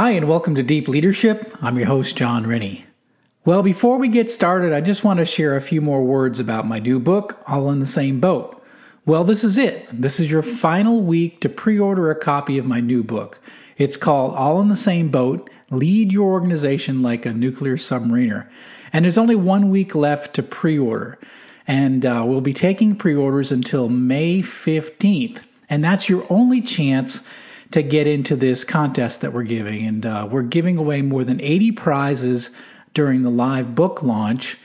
Hi, and welcome to Deep Leadership. I'm your host, Jon Rennie. Well, before we get started, I just want to share a few more words about my new book, All in the Same Boat. Well, this is it. This is your final week to pre order a copy of my new book. It's called All in the Same Boat Lead Your Organization Like a Nuclear Submariner. And there's only one week left to pre order. And uh, we'll be taking pre orders until May 15th. And that's your only chance to get into this contest that we're giving. And uh, we're giving away more than 80 prizes during the live book launch.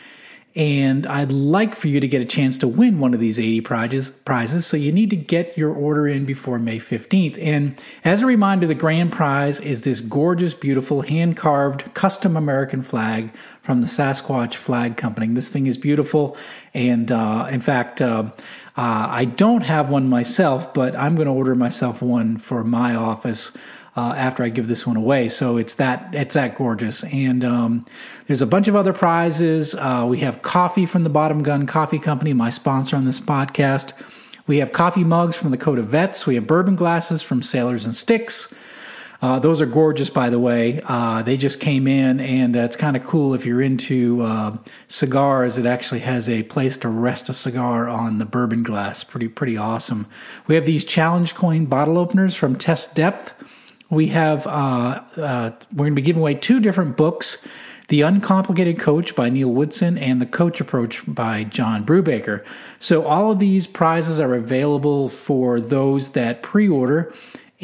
And I'd like for you to get a chance to win one of these 80 prizes. So you need to get your order in before May 15th. And as a reminder, the grand prize is this gorgeous, beautiful, hand carved custom American flag from the Sasquatch Flag Company. This thing is beautiful. And uh, in fact, uh, uh, I don't have one myself, but I'm going to order myself one for my office. Uh, after I give this one away. So it's that it's that gorgeous. And um, there's a bunch of other prizes. Uh, we have coffee from the Bottom Gun Coffee Company, my sponsor on this podcast. We have coffee mugs from the Code of Vets. We have bourbon glasses from Sailors and Sticks. Uh, those are gorgeous, by the way. Uh, they just came in, and uh, it's kind of cool if you're into uh, cigars. It actually has a place to rest a cigar on the bourbon glass. Pretty, pretty awesome. We have these challenge coin bottle openers from Test Depth. We have uh, we're going to be giving away two different books. The Uncomplicated Coach by Neil Woodson and The Coach Approach by John Brubaker. So all of these prizes are available for those that pre-order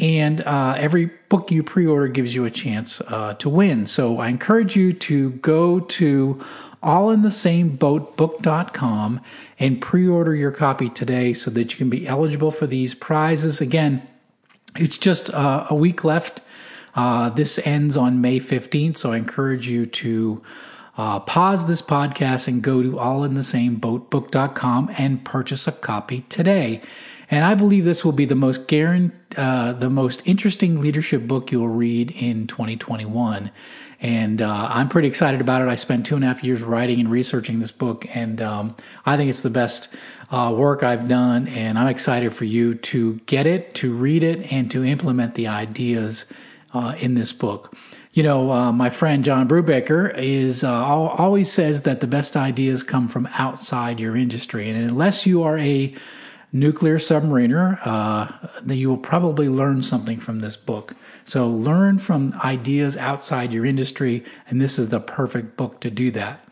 and uh, every book you pre-order gives you a chance uh, to win. So I encourage you to go to allinthesameboatbook.com and pre-order your copy today so that you can be eligible for these prizes. Again, it's just uh, a week left. Uh, this ends on May 15th, so I encourage you to uh, pause this podcast and go to allinthesameboatbook.com and purchase a copy today. And I believe this will be the most uh, the most interesting leadership book you'll read in 2021. And uh, I'm pretty excited about it. I spent two and a half years writing and researching this book, and um, I think it's the best uh, work I've done. And I'm excited for you to get it, to read it, and to implement the ideas uh, in this book. You know, uh, my friend John Brubaker is uh, always says that the best ideas come from outside your industry, and unless you are a nuclear submariner, uh, then you will probably learn something from this book. So learn from ideas outside your industry, and this is the perfect book to do that.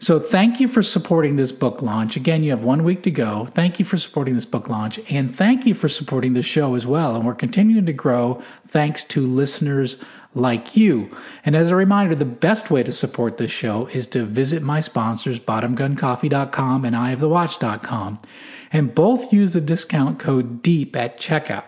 So thank you for supporting this book launch. Again, you have one week to go. Thank you for supporting this book launch, and thank you for supporting the show as well. And we're continuing to grow thanks to listeners like you. And as a reminder, the best way to support this show is to visit my sponsors, bottomguncoffee.com and ihavethewatch.com and both use the discount code DEEP at checkout.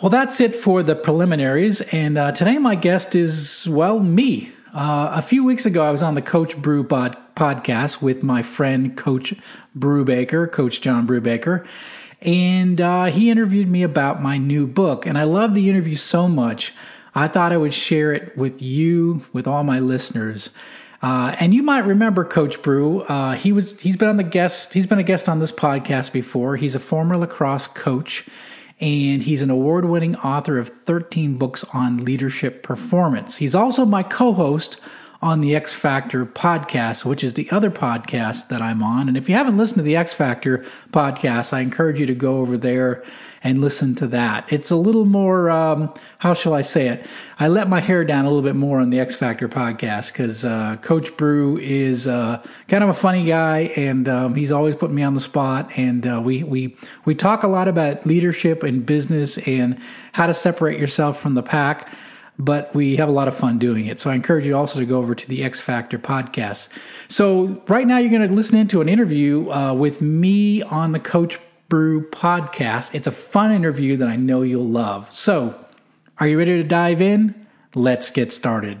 Well, that's it for the preliminaries. And uh, today, my guest is, well, me. Uh, a few weeks ago, I was on the Coach Bru pod- podcast with my friend, Coach Brubaker, Coach John Brubaker. And uh, he interviewed me about my new book. And I love the interview so much, I thought I would share it with you, with all my listeners. Uh, and you might remember Coach Bru. Uh, he was he's been on the guest he's been a guest on this podcast before. He's a former lacrosse coach, and he's an award-winning author of 13 books on leadership performance. He's also my co-host on the X Factor podcast, which is the other podcast that I'm on. And if you haven't listened to the X Factor podcast, I encourage you to go over there and listen to that. It's a little more, um, how shall I say it? I let my hair down a little bit more on the X Factor podcast because uh, Coach Bru is uh, kind of a funny guy, and um, he's always putting me on the spot. And uh, we we we talk a lot about leadership and business and how to separate yourself from the pack but we have a lot of fun doing it. So I encourage you also to go over to the X Factor podcast. So right now you're going to listen into an interview uh, with me on the Coach Bru podcast. It's a fun interview that I know you'll love. So are you ready to dive in? Let's get started.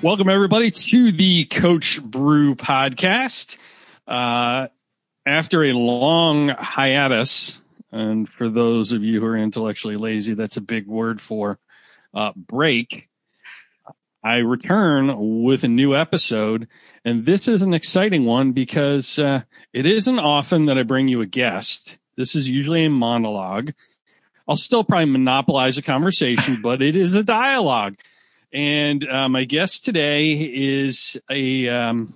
Welcome, everybody, to the Coach Bru podcast. Uh, after a long hiatus, and for those of you who are intellectually lazy, that's a big word for uh, break, I return with a new episode. And this is an exciting one because uh, it isn't often that I bring you a guest. This is usually a monologue. I'll still probably monopolize a conversation, but it is a dialogue. And uh, my guest today is a. Um,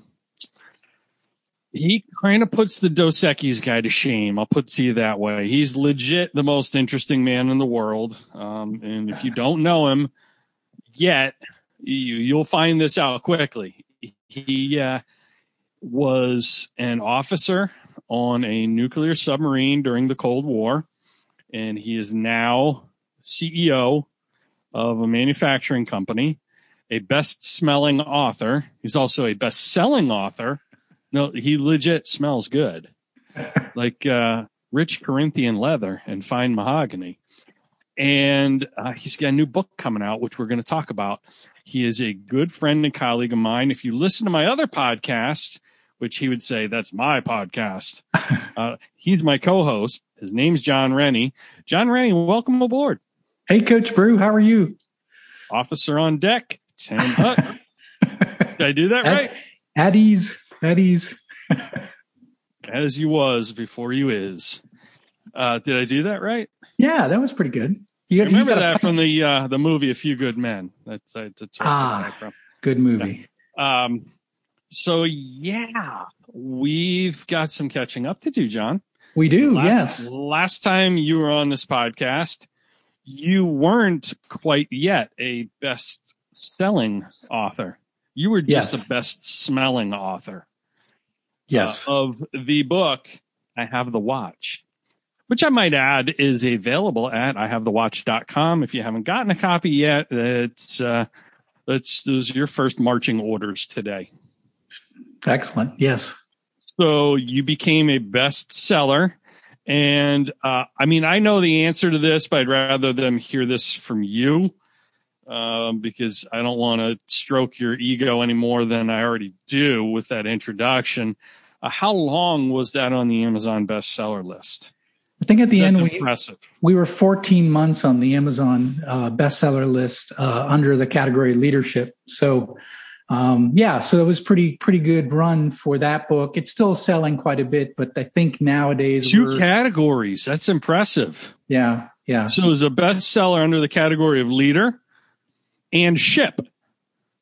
he kind of puts the Dos Equis guy to shame. I'll put to you that way. He's legit the most interesting man in the world. Um, and if you don't know him yet, you, you'll find this out quickly. He uh, was an officer on a nuclear submarine during the Cold War, and he is now CEO of a manufacturing company, a best smelling author. He's also a best selling author. No, he legit smells good, like uh, rich Corinthian leather and fine mahogany. And uh, he's got a new book coming out, which we're going to talk about. He is a good friend and colleague of mine. If you listen to my other podcast, which he would say that's my podcast, uh, he's my co-host. His name's Jon Rennie. Jon Rennie, welcome aboard. Hey, Coach Bru, how are you? Officer on deck, Ten-hut. Did I do that right? At, at ease, at ease. As you was before you is. Uh, did I do that right? Yeah, that was pretty good. You, remember you that from the uh, the movie A Few Good Men. That's that's where ah, from. Good movie. Yeah. Um, so yeah, we've got some catching up to do, John. We do. Last, yes. Last time you were on this podcast, you weren't quite yet a best selling author. You were just yes. a best smelling author. Yes. Uh, of the book, I Have the Watch, which I might add is available at ihavethewatch.com. If you haven't gotten a copy yet, it's, uh, that's, those are your first marching orders today. Excellent. Yes. So you became a bestseller and uh, I mean, I know the answer to this, but I'd rather them hear this from you um, because I don't want to stroke your ego any more than I already do with that introduction. Uh, how long was that on the Amazon bestseller list? I think at the That's end we, we were 14 months on the Amazon uh, bestseller list uh, under the category leadership. So um, yeah, so it was pretty pretty good run for that book. It's still selling quite a bit, but I think nowadays 2 categories. That's impressive. Yeah, yeah. So it was a bestseller under the category of leader and ship.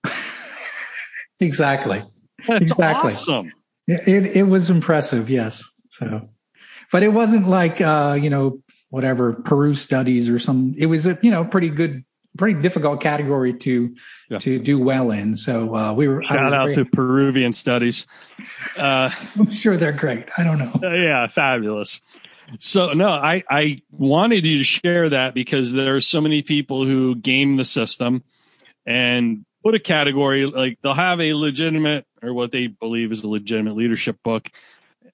exactly. That's exactly. awesome. It, it, it was impressive. Yes. So, but it wasn't like uh, you know whatever Peru studies or some. It was a you know pretty good pretty difficult category to yeah. to do well in. So uh, we were shout out to Peruvian studies. Uh, I'm sure they're great. I don't know. Uh, yeah, fabulous. So no, I I wanted you to share that because there are so many people who game the system and put a category like they'll have a legitimate or what they believe is a legitimate leadership book.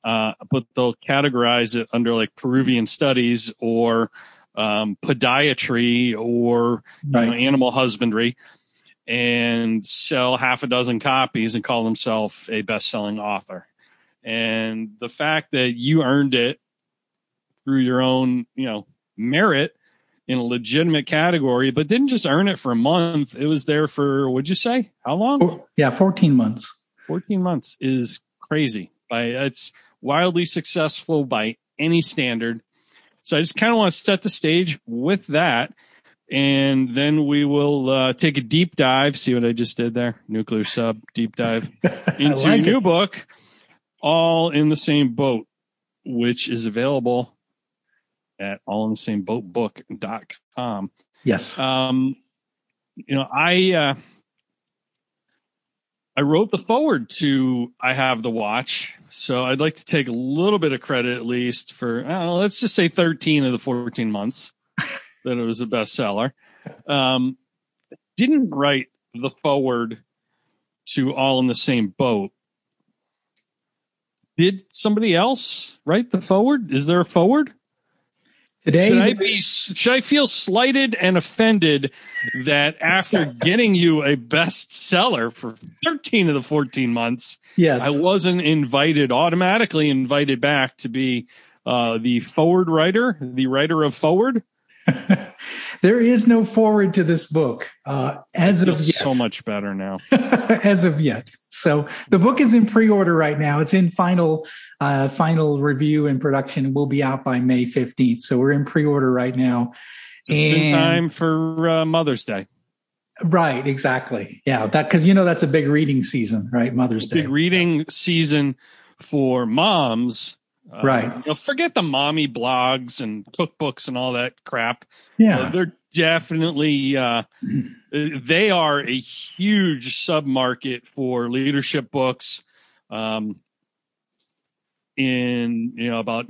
Uh, but they'll categorize it under like Peruvian studies or um, podiatry or right. know, animal husbandry and sell half a dozen copies and call himself a best-selling author. And the fact that you earned it through your own, you know, merit in a legitimate category, but didn't just earn it for a month. It was there for what'd you say? How long? Yeah, 14 months. 14 months is crazy. By it's wildly successful by any standard. So I just kind of want to set the stage with that. And then we will uh, take a deep dive. See what I just did there? Nuclear sub deep dive into like your new book, All in the Same Boat, which is available at allinthesameboatbook.com. Yes. Um, you know, I uh, I wrote the forward to I have the watch, so I'd like to take a little bit of credit at least for I don't know, let's just say 13 of the 14 months that it was a bestseller. Um, didn't write the forward to All in the Same Boat. Did somebody else write the forward? Is there a forward? Today, should I be? Should I feel slighted and offended that after getting you a bestseller for thirteen of the fourteen months, yes, I wasn't invited automatically invited back to be uh, the forward writer, the writer of forward? there is no forward to this book uh, as of yet. So much better now. as of yet. So the book is in pre-order right now. It's in final uh, final review and production. Will be out by May fifteenth. So we're in pre-order right now. It's and, in time for uh, Mother's Day. Right, exactly. Yeah, that because you know that's a big reading season, right? Mother's Day. Big reading season for moms uh, right. You know, forget the mommy blogs and cookbooks and all that crap. Yeah. Uh, they're definitely, uh, they are a huge submarket for leadership books. Um, in you know about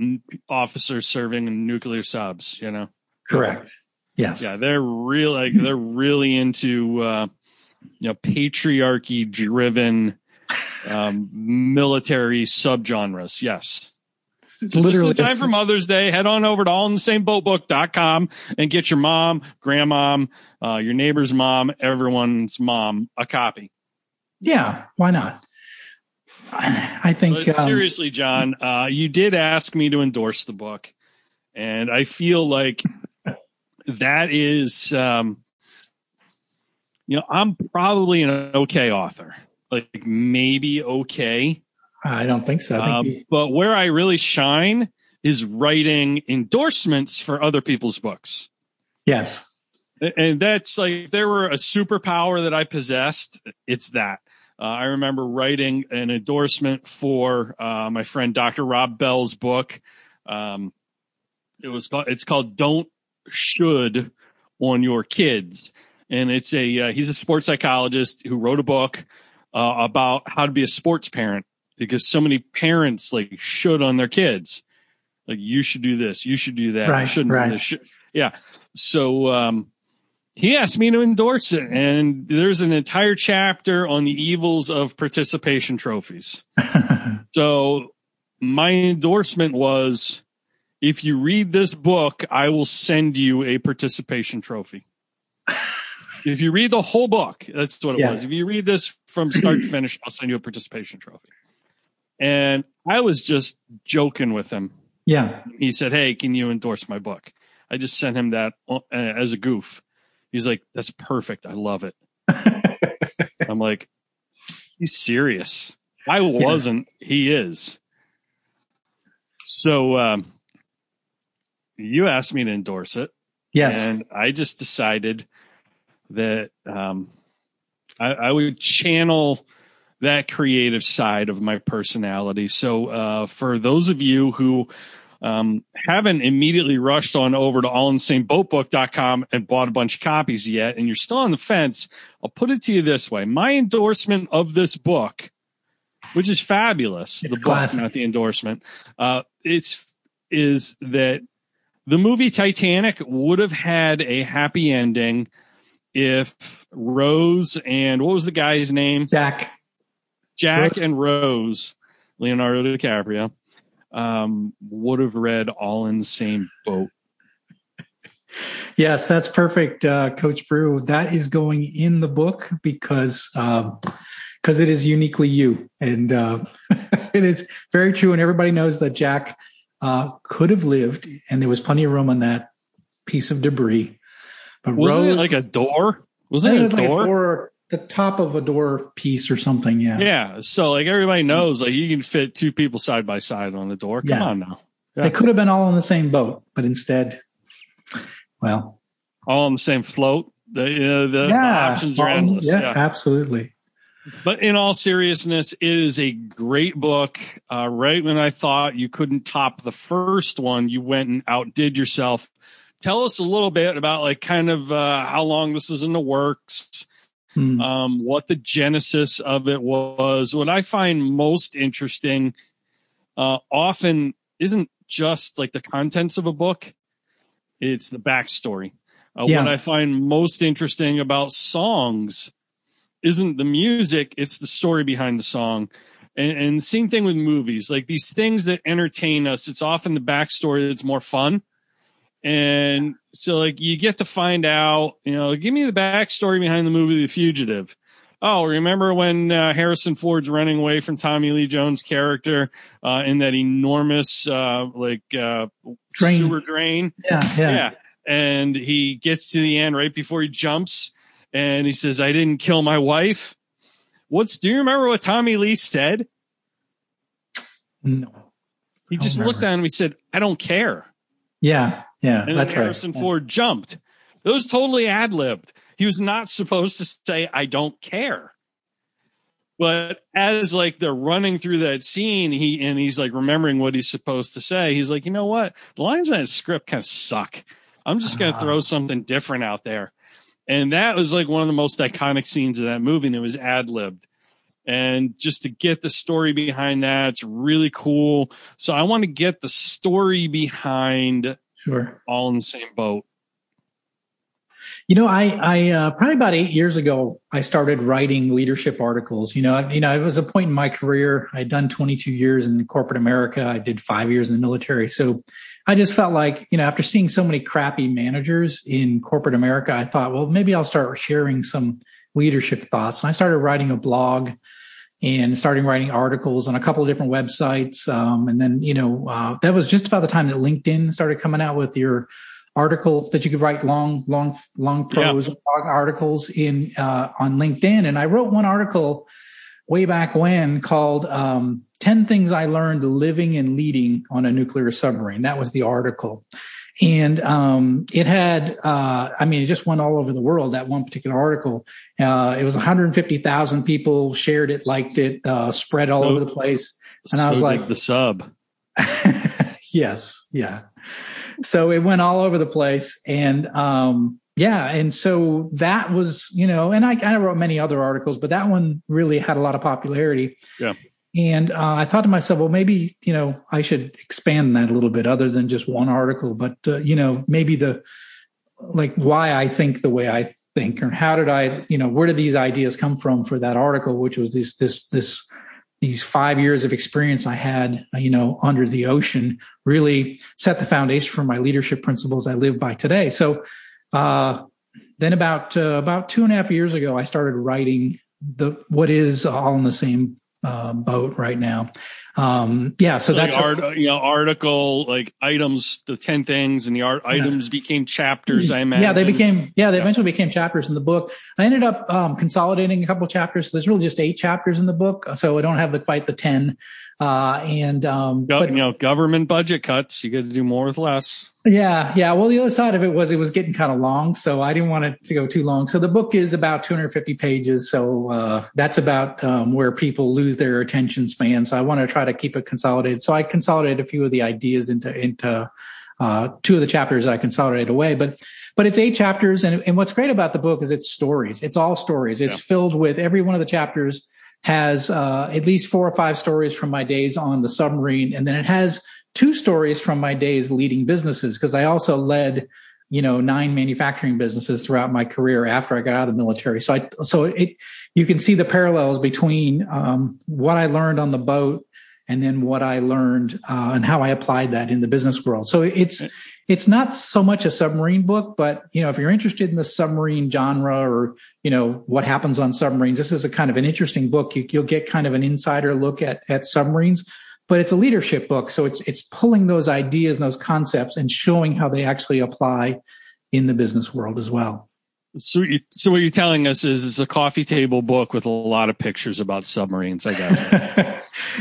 officers serving in nuclear subs you know correct yes yeah they're really like they're really into uh you know patriarchy driven um military subgenres yes it's literally Just time for Mother's Day. Head on over to allinthesameboatbook.com and get your mom, grandmom, uh, your neighbor's mom, everyone's mom a copy. Yeah, why not? I think but seriously, John, uh, you did ask me to endorse the book, and I feel like that is, um, you know, I'm probably an okay author, like maybe okay. I don't think so. Think um, you- but where I really shine is writing endorsements for other people's books. Yes. And that's like, if there were a superpower that I possessed, it's that. Uh, I remember writing an endorsement for uh, my friend Dr. Rob Bell's book. Um, it was called, it's called Don't Should on Your Kids. And it's a, uh, he's a sports psychologist who wrote a book uh, about how to be a sports parent because so many parents like should on their kids. Like you should do this, you should do that, right, you shouldn't right. do this. Yeah. So um, he asked me to endorse it, and there's an entire chapter on the evils of participation trophies. so my endorsement was if you read this book, I will send you a participation trophy. if you read the whole book, that's what it yeah. was. If you read this from start to finish, I'll send you a participation trophy. And I was just joking with him. Yeah. He said, Hey, can you endorse my book? I just sent him that uh, as a goof. He's like, That's perfect. I love it. I'm like, He's serious. I wasn't. Yeah. He is. So um, you asked me to endorse it. Yes. And I just decided that um, I, I would channel that creative side of my personality. So, uh, for those of you who um, haven't immediately rushed on over to allinthesameboatbook.com and bought a bunch of copies yet, and you're still on the fence, I'll put it to you this way. My endorsement of this book, which is fabulous, it's the book, not the endorsement, uh, it's, is that the movie Titanic would have had a happy ending if Rose and what was the guy's name? Jack. Jack and Rose, Leonardo DiCaprio, um, would have read all in the same boat. Yes, that's perfect, uh, Coach Bru. That is going in the book because um, because it is uniquely you, and uh, it is very true. And everybody knows that Jack uh, could have lived, and there was plenty of room on that piece of debris. But Rose, it like a door? Wasn't it, it was a like door? a door the top of a door piece or something. Yeah. Yeah. So like everybody knows, like you can fit two people side by side on the door. Come Yeah. on now. Yeah. They could have been all in the same boat, but instead, well, All on the same float. The, uh, the, the yeah, options are endless. Yeah, Yeah. absolutely. But in all seriousness, it is a great book. Uh, right when I thought you couldn't top the first one, you went and outdid yourself tell us a little bit about like kind of uh, how long this is in the works, Hmm. um, what the genesis of it was. What I find most interesting uh, often isn't just like the contents of a book; it's the backstory. Uh, Yeah. What I find most interesting about songs isn't the music; it's the story behind the song. And, and same thing with movies, like these things that entertain us. It's often the backstory that's more fun. And so, like, you get to find out, you know, give me the backstory behind the movie The Fugitive. Oh, remember when uh, Harrison Ford's running away from Tommy Lee Jones' character uh, in that enormous, uh, like, uh, Drain. sewer drain? Yeah, yeah. Yeah. And he gets to the end right before he jumps and he says, I didn't kill my wife. What's, do you remember what Tommy Lee said? No. He just looked remember. at him. And he said, I don't care. Yeah, yeah. And that's Harrison right. Ford jumped. It was totally ad libbed. He was not supposed to say, I don't care. But as like they're running through that scene, he and he's like remembering what he's supposed to say. He's like, you know what? The lines in that script kind of suck. I'm just gonna Ah. throw something different out there. And that was like one of the most iconic scenes of that movie, and it was ad libbed. And just to get the story behind that, it's really cool. So I want to get the story behind Sure. all in the same boat. You know, I, I uh, probably about eight years ago, I started writing leadership articles. You know, you know, it was a point in my career. I'd done 22 years in corporate America. I did five years in the military. So I just felt like, you know, after seeing so many crappy managers in corporate America, I thought, well, maybe I'll start sharing some leadership thoughts. And I started writing a blog and starting writing articles on a couple of different websites. Um, and then, you know, uh, that was just about the time that LinkedIn started coming out with your article that you could write long, long, long Yeah. prose long articles in uh, on LinkedIn. And I wrote one article way back when called um, 10 Things I Learned Living and Leading on a Nuclear Submarine. That was the article. And um, it had, uh, I mean, it just went all over the world, that one particular article. Uh, it was 150,000 people shared it, liked it, uh, spread all So- over the place. And I was like- the sub. yes, yeah. So it went all over the place, and um, yeah, and so that was, you know, and I, I wrote many other articles, but that one really had a lot of popularity. Yeah. And uh, I thought to myself, well, maybe you know I should expand that a little bit, other than just one article. But uh, you know, maybe the like why I think the way I think, or how did I, you know, where did these ideas come from for that article, which was this this this these five years of experience I had, uh, you know, under the ocean really set the foundation for my leadership principles I live by today. So, uh, then about, uh, about two and a half years ago, I started writing the, what is all in the same, uh, boat right now. Um, yeah. So, So, that's, art, you know, article like items, the ten things, and the art items became chapters. I imagine. yeah, they became, yeah, they Yeah. eventually became chapters in the book. I ended up, um, consolidating a couple chapters. So there's really just eight chapters in the book. So I don't have the, quite the 10. Uh, and, um, Go- but- you know, government budget cuts. You got to do more with less. Yeah, yeah. Well, the other side of it was it was getting kind of long, so I didn't want it to go too long. So the book is about 250 pages, so uh, that's about um, where people lose their attention span. So I want to try to keep it consolidated. So I consolidated a few of the ideas into into uh, two of the chapters I consolidated away, but but it's eight chapters, and and what's great about the book is it's stories. It's all stories. It's Yeah. filled with every one of the chapters has uh, at least four or five stories from my days on the submarine, and then it has two stories from my days leading businesses because I also led, you know, nine manufacturing businesses throughout my career after I got out of the military. So I, so it, you can see the parallels between um, what I learned on the boat and then what I learned uh, and how I applied that in the business world. So it's it's not so much a submarine book, but you know, if you're interested in the submarine genre or you know what happens on submarines, this is a kind of an interesting book. You, you'll get kind of an insider look at at submarines but it's a leadership book. So it's, it's pulling those ideas and those concepts and showing how they actually apply in the business world as well. So, you, so what you're telling us is it's a coffee table book with a lot of pictures about submarines. I guess.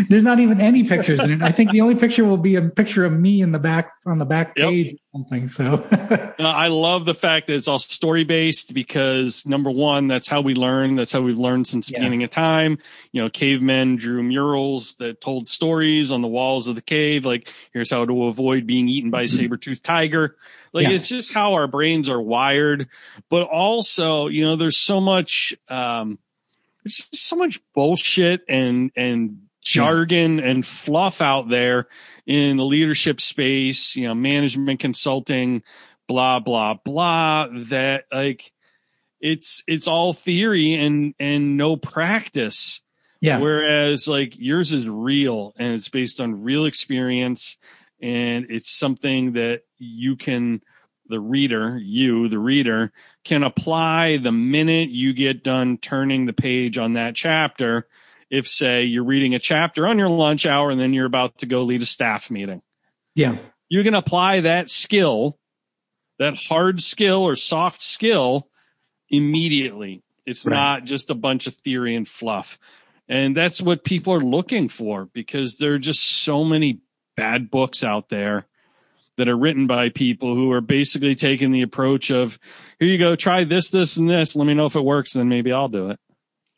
There's not even any pictures in it. I think the only picture will be a picture of me in the back on the back page yep. or something. So uh, I love the fact that it's all story based because number one, that's how we learn. That's how we've learned since the yeah. beginning of time. You know, cavemen drew murals that told stories on the walls of the cave. Like here's how to avoid being eaten by a mm-hmm. saber toothed tiger. Like yeah. it's just how our brains are wired. But also, you know, there's so much, um, there's so much bullshit and, and jargon and fluff out there in the leadership space, you know, management consulting, blah, blah, blah, that like it's, it's all theory and, and no practice. Yeah. Whereas like yours is real and it's based on real experience and it's something that you can, the reader, you, the reader, can apply the minute you get done turning the page on that chapter if say you're reading a chapter on your lunch hour and then you're about to go lead a staff meeting. Yeah. You can apply that skill, that hard skill or soft skill immediately. It's right. not just a bunch of theory and fluff. And that's what people are looking for because there are just so many bad books out there that are written by people who are basically taking the approach of here you go, try this, this, and this. Let me know if it works, then maybe I'll do it.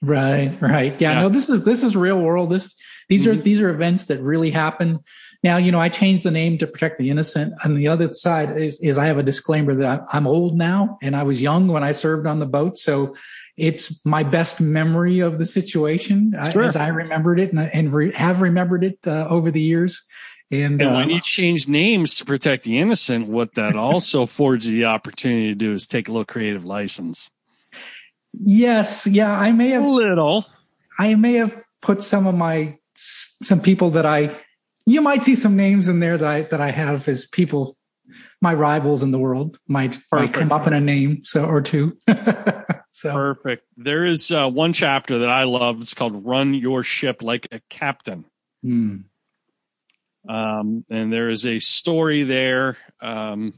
Right, right. Yeah, yeah, no, this is this is real world. This these mm-hmm. are these are events that really happen. Now, you know, I changed the name to protect the innocent. On the other side is, is I have a disclaimer that I'm old now and I was young when I served on the boat. So it's my best memory of the situation sure. as I remembered it and, and re- have remembered it uh, over the years. And, and when uh, you change names to protect the innocent, what that also affords you the opportunity to do is take a little creative license. Yes, yeah, I may have a little. I may have put some of my some people that I you might see some names in there that I that I have as people my rivals in the world might might come up in a name so or two. so perfect. There is uh, one chapter that I love. It's called "Run Your Ship Like a Captain." Hmm. Um, and there is a story there um,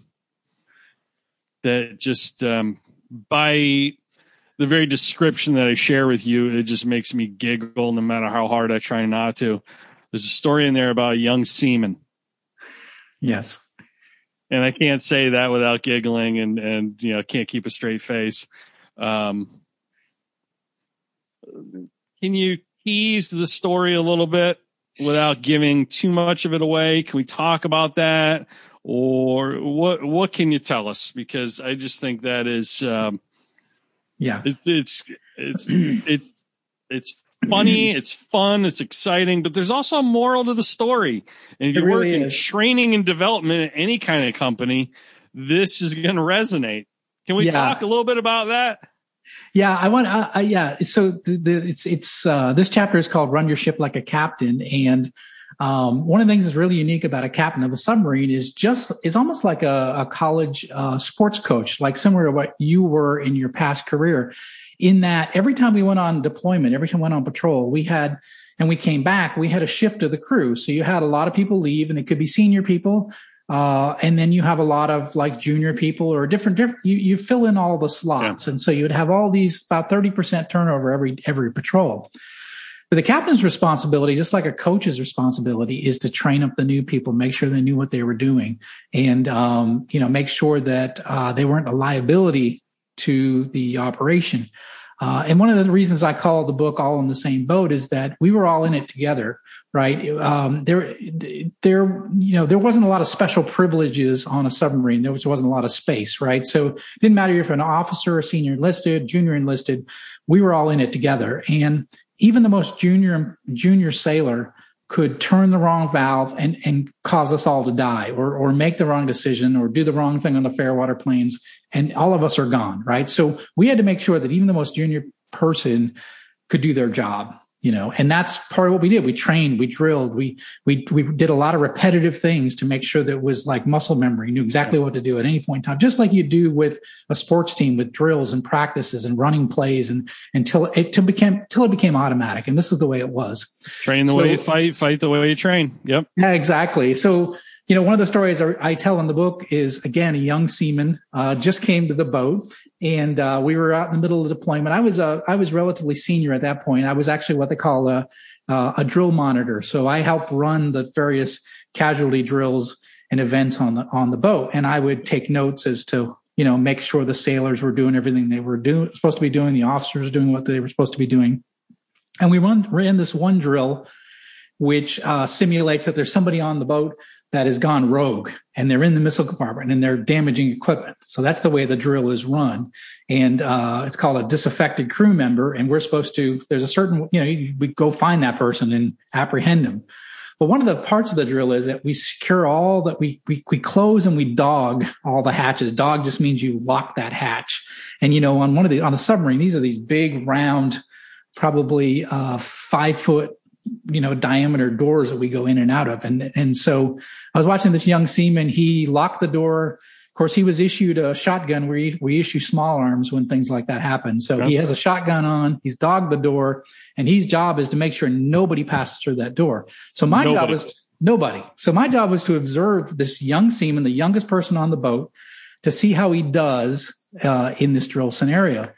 that just um, by the very description that I share with you, it just makes me giggle no matter how hard I try not to. There's a story in there about a young seaman. Yes. And I can't say that without giggling and, and, you know, can't keep a straight face. Um, can you tease the story a little bit without giving too much of it away? Can we talk about that? Or what, what can you tell us? Because I just think that is, um, yeah, it's it's it's it's it's funny, it's fun, it's exciting, but there's also a moral to the story. And if you really work in training and development at any kind of company, this is going to resonate. Can we yeah. talk a little bit about that? Yeah, I want. Uh, uh, yeah, so the, the, it's it's uh, this chapter is called "Run Your Ship Like a Captain," and um, one of the things that's really unique about a captain of a submarine is just it's almost like a, a college uh, sports coach, like similar to what you were in your past career. In that, every time we went on deployment, every time we went on patrol, we had and we came back, we had a shift of the crew. So you had a lot of people leave, and it could be senior people, uh, and then you have a lot of like junior people or different, different you, you fill in all the slots. Yeah. And so you would have all these about 30% turnover every, every patrol. But the captain's responsibility, just like a coach's responsibility, is to train up the new people, make sure they knew what they were doing, and um, you know, make sure that uh, they weren't a liability to the operation. Uh, and one of the reasons I call the book "All in the Same Boat" is that we were all in it together, right? Um, there, there, you know, there wasn't a lot of special privileges on a submarine. There was, wasn't a lot of space, right? So it didn't matter if you're an officer, or senior enlisted, junior enlisted, we were all in it together. And even the most junior junior sailor could turn the wrong valve and, and cause us all to die or, or make the wrong decision or do the wrong thing on the fairwater planes and all of us are gone right? So we had to make sure that even the most junior person could do their job you know and that's part of what we did. We trained we drilled we we we did a lot of repetitive things to make sure that it was like muscle memory. Knew exactly what to do at any point in time just like you do with a sports team with drills and practices and running plays and until it to became until it became automatic. And this is the way it was. Train the so, way you fight fight the way you train. Yep. Yeah exactly. So you know, one of the stories I tell in the book is again, a young seaman uh, just came to the boat and uh, we were out in the middle of the deployment. I was uh, I was relatively senior at that point. I was actually what they call a, uh, a drill monitor. So I helped run the various casualty drills and events on the on the boat, and I would take notes as to you know make sure the sailors were doing everything they were doing supposed to be doing, the officers doing what they were supposed to be doing, and we run ran this one drill which uh, simulates that there's somebody on the boat that has gone rogue and they're in the missile compartment and they're damaging equipment. So that's the way the drill is run. And uh, it's called a disaffected crew member. And we're supposed to, there's a certain, you know, we go find that person and apprehend them. But one of the parts of the drill is that we secure all that we, we, we close and we dog all the hatches. Dog just means you lock that hatch. And, you know, on one of the, on a submarine, these are these big round, probably uh, five foot you know diameter doors that we go in and out of and and so i was watching this young seaman he locked the door. Of course he was issued a shotgun we we issue small arms when things like that happen. So he has a shotgun on he's dogged the door and his job is to make sure nobody passes through that door. So my nobody. job was nobody. So my job was to observe this young seaman the youngest person on the boat to see how he does uh, in this drill scenario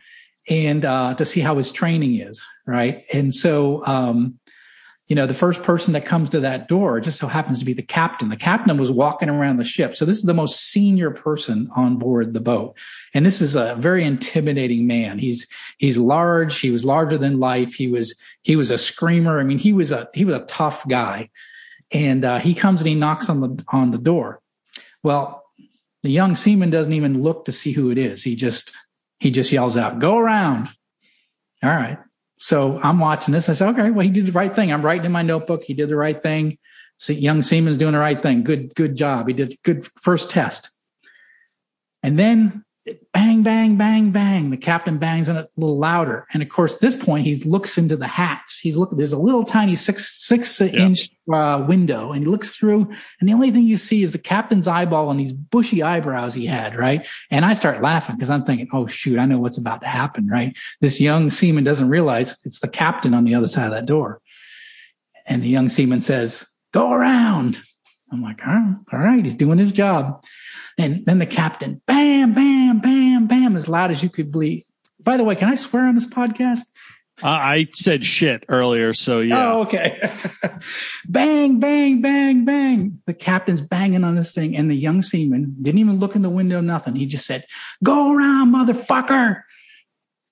and uh, to see how his training is right? And so um, you know, the first person that comes to that door just so happens to be the captain. The captain was walking around the ship. So this is the most senior person on board the boat. And this is a very intimidating man. He's, he's large. He was larger than life. He was, he was a screamer. I mean, he was a, he was a tough guy. And, uh, he comes and he knocks on the, on the door. Well, the young seaman doesn't even look to see who it is. He just, he just yells out, go around. All right. So I'm watching this. I said, okay, well, he did the right thing. I'm writing in my notebook. He did the right thing. Young Seaman's doing the right thing. Good, good job. He did good first test. And then bang, bang, bang, bang. The captain bangs on it a little louder. And of course, this point, he looks into the hatch. He's looking, there's a little tiny six, six yeah. inch uh, window and he looks through and the only thing you see is the captain's eyeball and these bushy eyebrows he had. Right. And I start laughing because I'm thinking, Oh shoot, I know what's about to happen. Right. This young seaman doesn't realize it's the captain on the other side of that door. And the young seaman says, go around. I'm like, oh, all right. He's doing his job. And then the captain, bam, bam, bam, bam, as loud as you could bleed. By the way, can I swear on this podcast? Uh, I said shit earlier, so yeah. Oh, okay. bang, bang, bang, bang. The captain's banging on this thing, and the young seaman didn't even look in the window, nothing. He just said, Go around, motherfucker.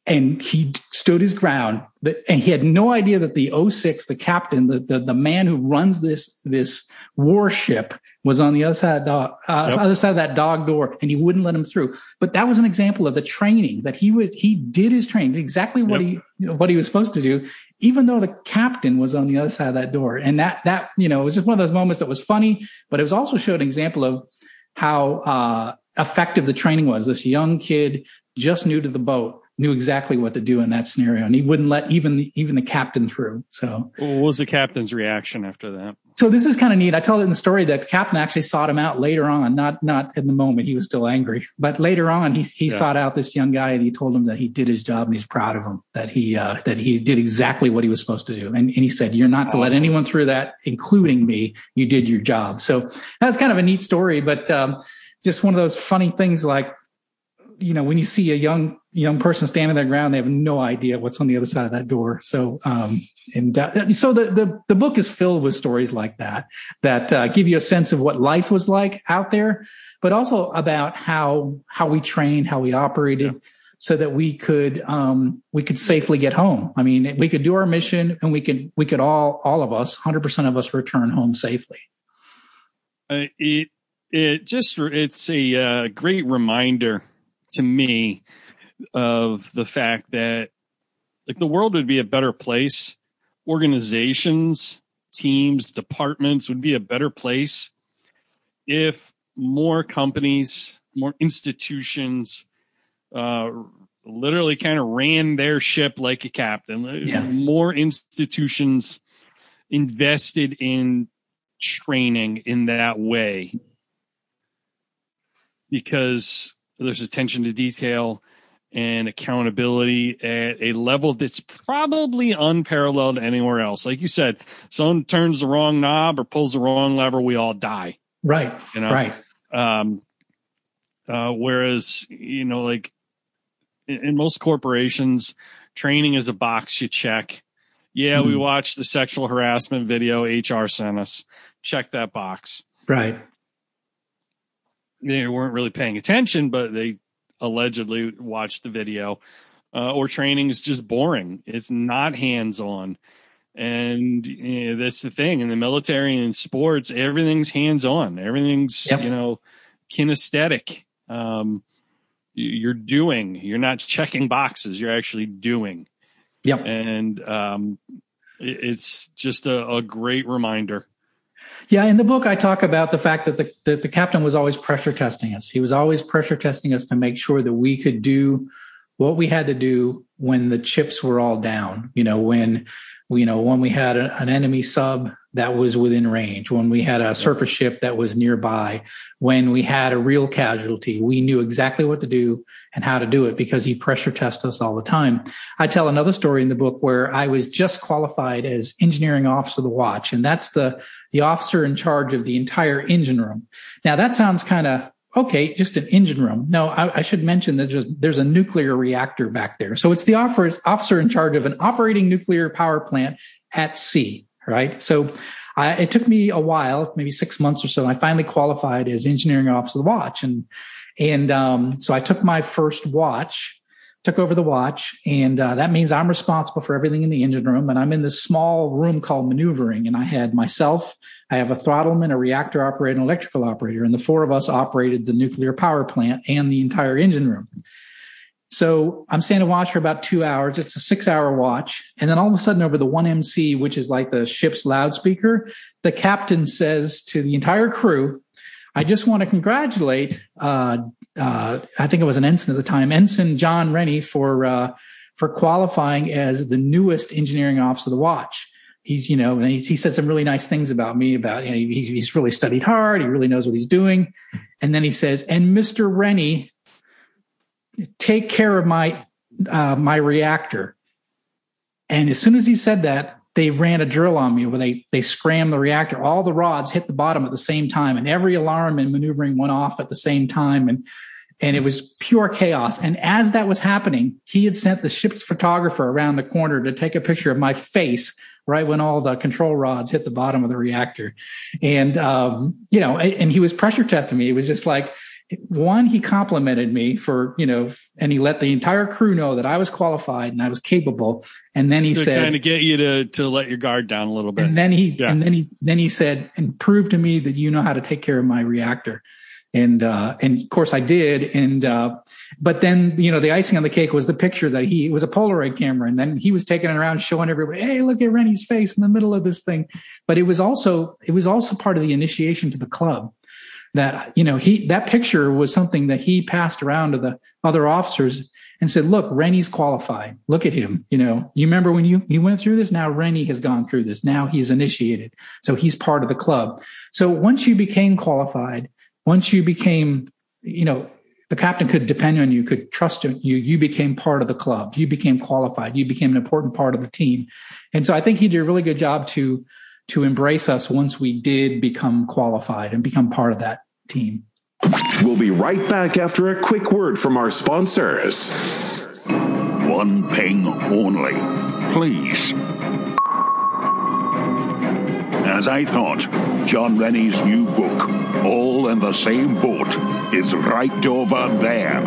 And he stood his ground. And he had no idea that the 06, the captain, the, the, the man who runs this, this warship, was on the other side of dog, uh, yep. other side of that dog door, and he wouldn't let him through. But that was an example of the training that he was. He did his training exactly what yep. he you know, what he was supposed to do, even though the captain was on the other side of that door. And that that you know it was just one of those moments that was funny, but it was also showed an example of how uh, effective the training was. This young kid just new to the boat knew exactly what to do in that scenario, and he wouldn't let even the, even the captain through. So, what was the captain's reaction after that? So this is kind of neat. I tell it in the story that the captain actually sought him out later on, not not in the moment. He was still angry, but later on, he he yeah. sought out this young guy and he told him that he did his job and he's proud of him. That he uh, that he did exactly what he was supposed to do, and, and he said, "You're not awesome. to let anyone through that, including me. You did your job." So that's kind of a neat story, but um, just one of those funny things like you know, when you see a young young person standing their ground, they have no idea what's on the other side of that door. So, um, and uh, so the, the the book is filled with stories like that that uh, give you a sense of what life was like out there, but also about how how we trained, how we operated. Yeah. So that we could um, we could safely get home. I mean, we could do our mission, and we could we could all all of us, hundred percent of us, return home safely. Uh, it it just it's a uh, great reminder to me of the fact that like the world would be a better place. Organizations teams departments would be a better place if more companies more institutions uh, literally kind of ran their ship like a captain. Yeah. more institutions invested in training in that way. Because there's attention to detail and accountability at a level that's probably unparalleled anywhere else. Like you said, someone turns the wrong knob or pulls the wrong lever, we all die. Right. You know? Right. Um, uh, whereas, you know, like in, in most corporations, training is a box you check. Yeah, mm-hmm. we watched the sexual harassment video HR sent us. Check that box. Right. They weren't really paying attention, but they allegedly watched the video. Uh, or training is just boring. It's not hands on. And you know, that's the thing in the military and in sports, everything's hands on. Everything's, yep. you know, kinesthetic. Um, you're doing, you're not checking boxes, you're actually doing. Yep. And um, it's just a, a, great reminder. Yeah, in the book, I talk about the fact that the, that the captain was always pressure testing us. He was always pressure testing us to make sure that we could do what we had to do when the chips were all down. You know, when you know when we had a, an enemy sub that was within range, when we had a surface ship that was nearby, when we had a real casualty, we knew exactly what to do and how to do it because he pressure tested us all the time. I tell another story in the book where I was just qualified as engineering officer of the watch, and that's the the officer in charge of the entire engine room. Now that sounds kind of okay, just an engine room. No, I, I should mention that there's a nuclear reactor back there. So it's the officer in charge of an operating nuclear power plant at sea, right? So I, it took me a while, maybe six months or so. I finally qualified as engineering officer of the watch. And, and, um, so I took my first watch took over the watch and uh, that means i'm responsible for everything in the engine room and i'm in this small room called maneuvering and i had myself i have a throttleman a reactor operator an electrical operator and the four of us operated the nuclear power plant and the entire engine room so i'm standing watch for about two hours it's a six hour watch and then all of a sudden over the 1mc which is like the ship's loudspeaker the captain says to the entire crew I just want to congratulate uh, uh, I think it was an ensign at the time, Ensign Jon Rennie for uh, for qualifying as the newest engineering officer of the watch. He's, you know, and he, he said some really nice things about me about, you know, he, he's really studied hard. He really knows what he's doing. And then he says, and Mr. Rennie, take care of my, uh, my reactor. And as soon as he said that, they ran a drill on me where they, they scrammed the reactor. All the rods hit the bottom at the same time and every alarm and maneuvering went off at the same time. And and it was pure chaos. And as that was happening, he had sent the ship's photographer around the corner to take a picture of my face right when all the control rods hit the bottom of the reactor. And, um, you know, and he was pressure testing me. It was just like, one, he complimented me for, you know, and he let the entire crew know that I was qualified and I was capable. And then he to said, kind of get you to, to let your guard down a little bit. And then he, yeah. and then he, then he said, and prove to me that you know how to take care of my reactor and uh, and of course I did. And uh, but then you know the icing on the cake was the picture that he was a Polaroid camera, and then he was taking it around showing everybody, hey, look at Rennie's face in the middle of this thing. But it was also it was also part of the initiation to the club. That you know he that picture was something that he passed around to the other officers and said, look, Rennie's qualified. Look at him. You know, you remember when you, you went through this? Now Rennie has gone through this. Now he's initiated. So he's part of the club. So once you became qualified, once you became, you know, the captain could depend on you, could trust you. You became part of the club. You became qualified. You became an important part of the team. And so I think he did a really good job to, to embrace us once we did become qualified and become part of that team. We'll be right back after a quick word from our sponsors. One ping only, please. As I thought, Jon Rennie's new book, All in the Same Boat, is right over there.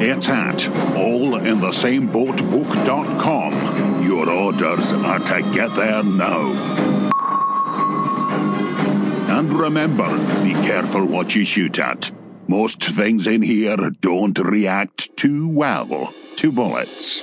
It's at allinthesameboatbook.com. Your orders are to get there now. And remember, be careful what you shoot at. Most things in here don't react too well to bullets.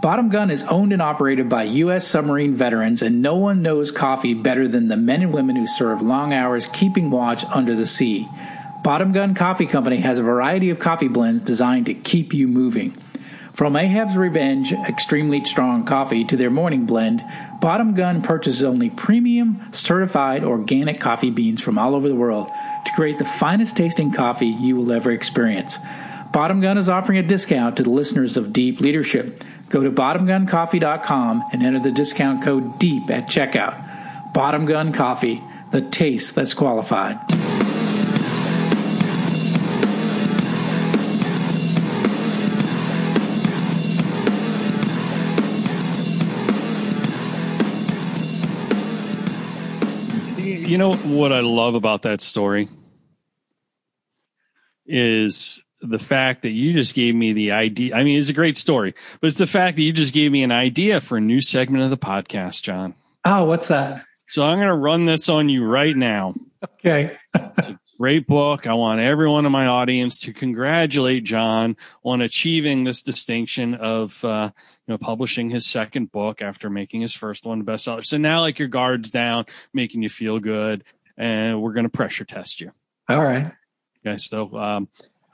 Bottom Gun is owned and operated by U.S. submarine veterans, and no one knows coffee better than the men and women who serve long hours keeping watch under the sea. Bottom Gun Coffee Company has a variety of coffee blends designed to keep you moving. From Ahab's Revenge extremely strong coffee to their morning blend, Bottom Gun purchases only premium, certified organic coffee beans from all over the world to create the finest tasting coffee you will ever experience. Bottom Gun is offering a discount to the listeners of Deep Leadership. Go to bottomguncoffee.com and enter the discount code DEEP at checkout. Bottom Gun Coffee, the taste that's qualified. You know what I love about that story is the fact that you just gave me the idea. I mean, it's a great story, but it's the fact that you just gave me an idea for a new segment of the podcast, Jon. Oh, what's that? So I'm going to run this on you right now. Okay. it's a great book. I want everyone in my audience to congratulate Jon on achieving this distinction of, uh, you know, publishing his second book after making his first one bestseller. So now, like, your guard's down, making you feel good, and we're going to pressure test you. All right. Okay. So, um,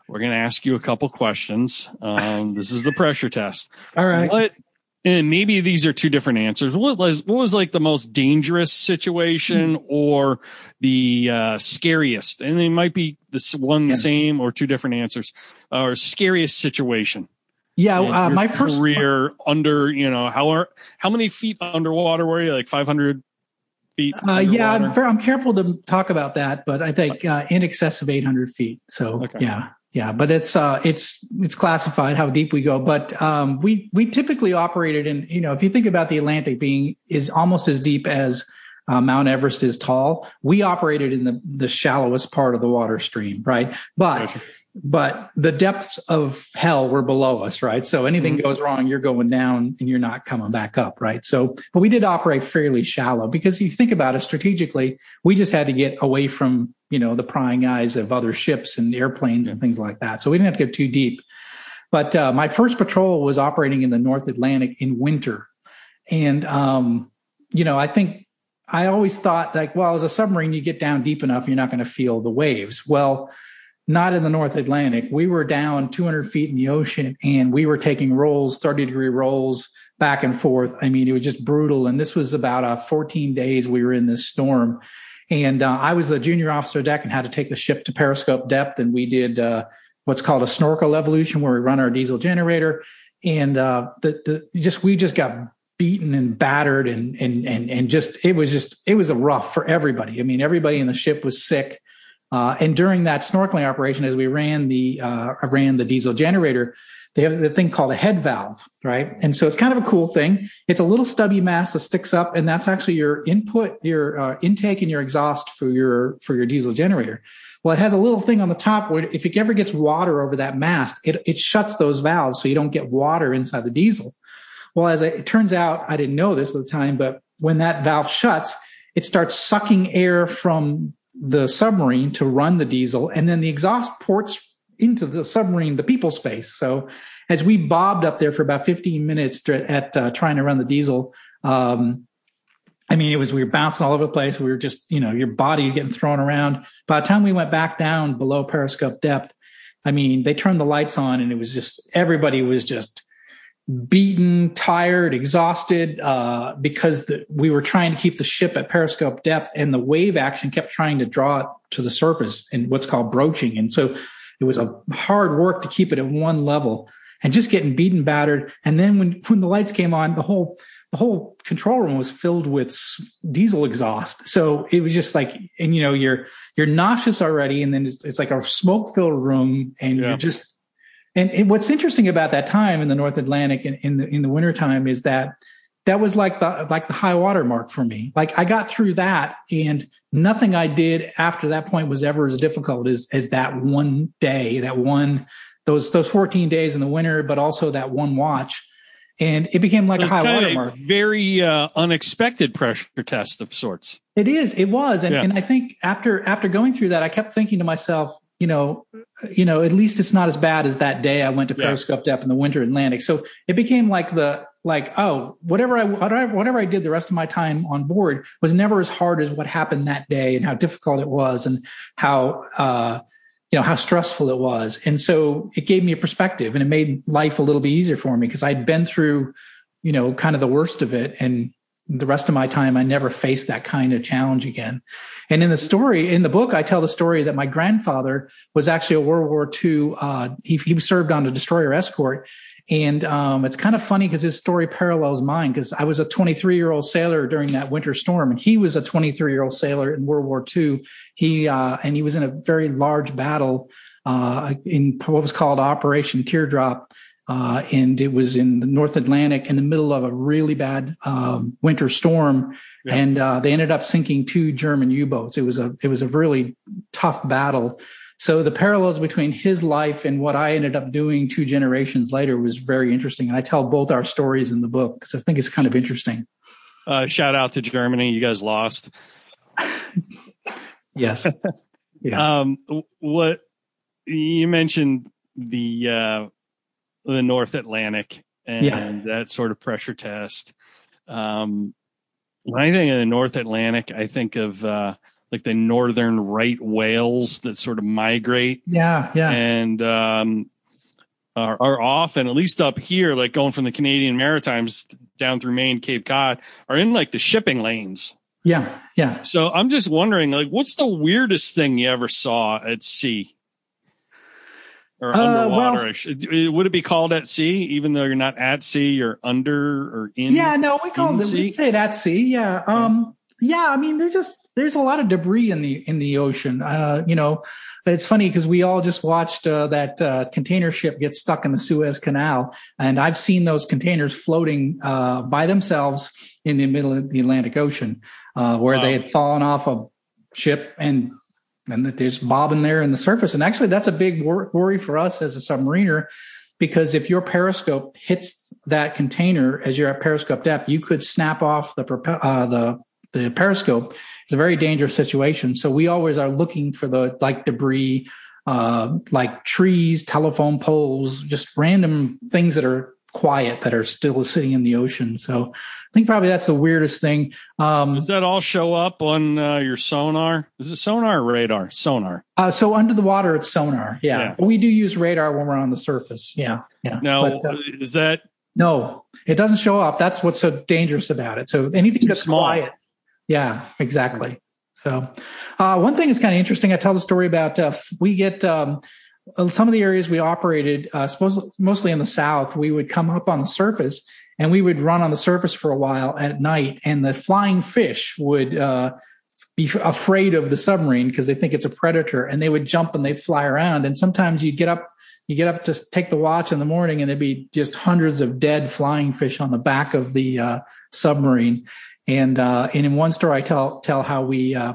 we're going to ask you a couple questions. Um, this is the pressure test. All right. What, and maybe these are two different answers. What was what was like the most dangerous situation or the uh, scariest? And they might be this one the same or two different answers. Or scariest situation. Yeah, uh, my first career under you know how are how many feet underwater were you? Like five hundred feet. Uh, yeah, I'm, I'm, careful to talk about that, but I think uh, in excess of 800 feet. So okay. yeah, yeah, but it's uh, it's it's classified how deep we go. But um, we we typically operated in you know if you think about the Atlantic being is almost as deep as uh, Mount Everest is tall. We operated in the the shallowest part of the water stream, right? But gotcha but the depths of hell were below us, right? So anything mm-hmm. goes wrong, you're going down and you're not coming back up, right? So, but we did operate fairly shallow because you think about it strategically, we just had to get away from, you know, the prying eyes of other ships and airplanes yeah. and things like that. So we didn't have to get too deep. But uh, my first patrol was operating in the North Atlantic in winter. And, um, you know, I think I always thought like, well, as a submarine, you get down deep enough, you're not going to feel the waves. Well, not in the North Atlantic. We were down 200 feet in the ocean and we were taking rolls, 30 degree rolls back and forth. I mean, it was just brutal. And this was about uh, 14 days we were in this storm. And uh, I was the junior officer deck and had to take the ship to periscope depth. And we did uh, what's called a snorkel evolution where we run our diesel generator. And uh, the, the just we just got beaten and battered and and and and just it was just it was a rough for everybody. I mean, everybody in the ship was sick. Uh, and during that snorkeling operation, as we ran the uh, ran the diesel generator, they have the thing called a head valve, right? And so it's kind of a cool thing. It's a little stubby mass that sticks up, and that's actually your input, your uh, intake, and your exhaust for your for your diesel generator. Well, it has a little thing on the top where if it ever gets water over that mass, it it shuts those valves so you don't get water inside the diesel. Well, as it turns out, I didn't know this at the time, but when that valve shuts, it starts sucking air from the submarine to run the diesel, and then the exhaust ports into the submarine, the people space. So as we bobbed up there for about 15 minutes at uh, trying to run the diesel, um, I mean, it was, we were bouncing all over the place. We were just, you know, your body getting thrown around. By the time we went back down below periscope depth, I mean, they turned the lights on and it was just, everybody was just beaten, tired, exhausted, uh, because the, we were trying to keep the ship at periscope depth and the wave action kept trying to draw it to the surface in what's called broaching. And so it was a hard work to keep it at one level and just getting beaten, battered. And then when, when the lights came on, the whole, the whole control room was filled with diesel exhaust. So it was just like, and you know, you're, you're nauseous already. And then it's, it's like a smoke filled room and yeah. you're just, and, and, what's interesting about that time in the North Atlantic in, in the in the wintertime is that that was like the like the high water mark for me. Like I got through that and nothing I did after that point was ever as difficult as as that one day, that one those those 14 days in the winter, but also that one watch. And it became like so a high water mark. Very uh, unexpected pressure test of sorts. It is. It was. And, yeah. and I think after after going through that, I kept thinking to myself, you know, you know, at least it's not as bad as that day I went to Periscope yeah. Depth in the winter Atlantic. So it became like the like, oh, whatever I whatever, whatever I did the rest of my time on board was never as hard as what happened that day and how difficult it was and how uh, you know how stressful it was. And so it gave me a perspective and it made life a little bit easier for me because I'd been through, you know, kind of the worst of it and the rest of my time, I never faced that kind of challenge again. And in the story, in the book, I tell the story that my grandfather was actually a World War II. Uh, he, he served on a destroyer escort. And um, it's kind of funny because his story parallels mine because I was a 23 year old sailor during that winter storm, and he was a 23 year old sailor in World War II. He uh, and he was in a very large battle uh, in what was called Operation Teardrop uh, and it was in the North Atlantic in the middle of a really bad um, winter storm. Yeah. And uh, they ended up sinking two German U-boats. It was a it was a really tough battle. So the parallels between his life and what I ended up doing two generations later was very interesting. And I tell both our stories in the book because I think it's kind of interesting. Uh, shout out to Germany. You guys lost. yes. Yeah. Um, what you mentioned the uh, the North Atlantic and yeah. that sort of pressure test. Um, when I think of the North Atlantic, I think of uh, like the northern right whales that sort of migrate. Yeah, yeah. And um, are, are often, at least up here, like going from the Canadian Maritimes down through Maine, Cape Cod, are in like the shipping lanes. Yeah, yeah. So I'm just wondering, like, what's the weirdest thing you ever saw at sea? or uh, underwaterish. Well, Would it be called at sea, even though you're not at sea? You're under or in? Yeah, no, we call it. We say it at sea. Yeah. Um. Yeah. I mean, there's just there's a lot of debris in the in the ocean. Uh. You know, it's funny because we all just watched uh, that uh, container ship get stuck in the Suez Canal, and I've seen those containers floating uh, by themselves in the middle of the Atlantic Ocean, uh, where wow. they had fallen off a ship and and that there's bobbing there in the surface. And actually, that's a big wor- worry for us as a submariner, because if your periscope hits that container as you're at periscope depth, you could snap off the uh, the the periscope. is a very dangerous situation. So we always are looking for the like debris, uh, like trees, telephone poles, just random things that are quiet that are still sitting in the ocean. So I think probably that's the weirdest thing. Um, Does that all show up on uh, your sonar? Is it sonar or radar? Sonar. Uh, so under the water, it's sonar. Yeah. yeah. we do use radar when we're on the surface. Yeah. Yeah. Now, but, uh, is that? No, it doesn't show up. That's what's so dangerous about it. So anything that's small. quiet. Yeah, exactly. So uh, one thing is kind of interesting. I tell the story about uh, we get um, uh, some of the areas we operated, uh, mostly in the south, we would come up on the surface and we would run on the surface for a while at night, and the flying fish would uh, be afraid of the submarine because they think it's a predator, and they would jump and they'd fly around. And sometimes you'd get up, you get up to take the watch in the morning, and there'd be just hundreds of dead flying fish on the back of the uh, submarine. And uh, and in one story, I tell tell how we uh,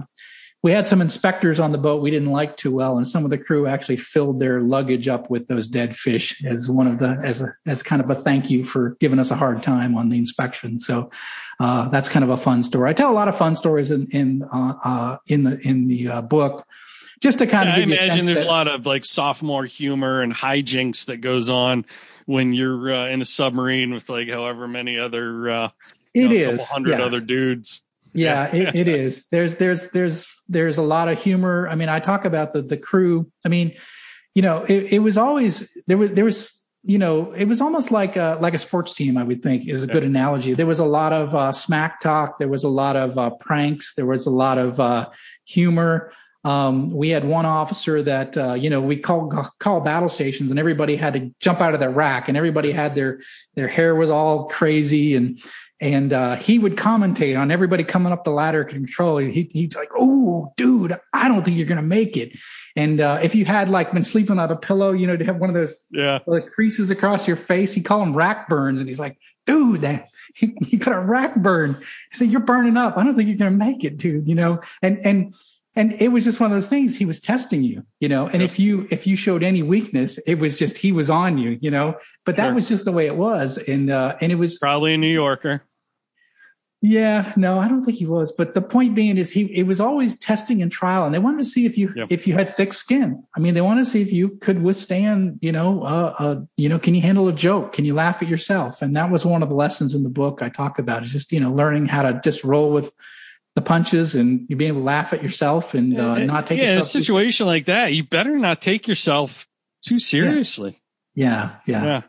we had some inspectors on the boat we didn't like too well, and some of the crew actually filled their luggage up with those dead fish as one of the as a, as kind of a thank you for giving us a hard time on the inspection. So uh, that's kind of a fun story. I tell a lot of fun stories in in uh, uh, in the in the uh, book. Just to kind yeah, of, I imagine there's that, a lot of like sophomore humor and hijinks that goes on when you're uh, in a submarine with like however many other uh, it know, is hundred yeah. other dudes yeah, it, it is. There's there's there's there's a lot of humor. I mean, I talk about the the crew. I mean, you know, it, it was always there was there was you know it was almost like a like a sports team. I would think is a good analogy. There was a lot of uh, smack talk. There was a lot of uh, pranks. There was a lot of uh, humor. Um, we had one officer that uh, you know we call call battle stations, and everybody had to jump out of their rack, and everybody had their their hair was all crazy, and and uh, he would commentate on everybody coming up the ladder control. He, he's like, "Oh, dude, I don't think you're gonna make it." And uh, if you had like been sleeping on a pillow, you know, to have one of those yeah the creases across your face, he call them rack burns, and he's like, "Dude, that you got a rack burn." He said, "You're burning up. I don't think you're gonna make it, dude." You know, and and and it was just one of those things he was testing you you know and if you if you showed any weakness it was just he was on you you know but that sure. was just the way it was and uh and it was probably a new yorker Yeah, no, I don't think he was. But the point being is he it was always testing and trial, and they wanted to see if you Yep. if you had thick skin. I mean, they wanted to see if you could withstand, you know, uh, uh, you know, can you handle a joke? Can you laugh at yourself? And that was one of the lessons in the book I talk about is just you know learning how to just roll with the punches and you being able to laugh at yourself and uh, not take yeah, in a situation like that, you better not take yourself too seriously. Yeah, yeah, Yeah. yeah.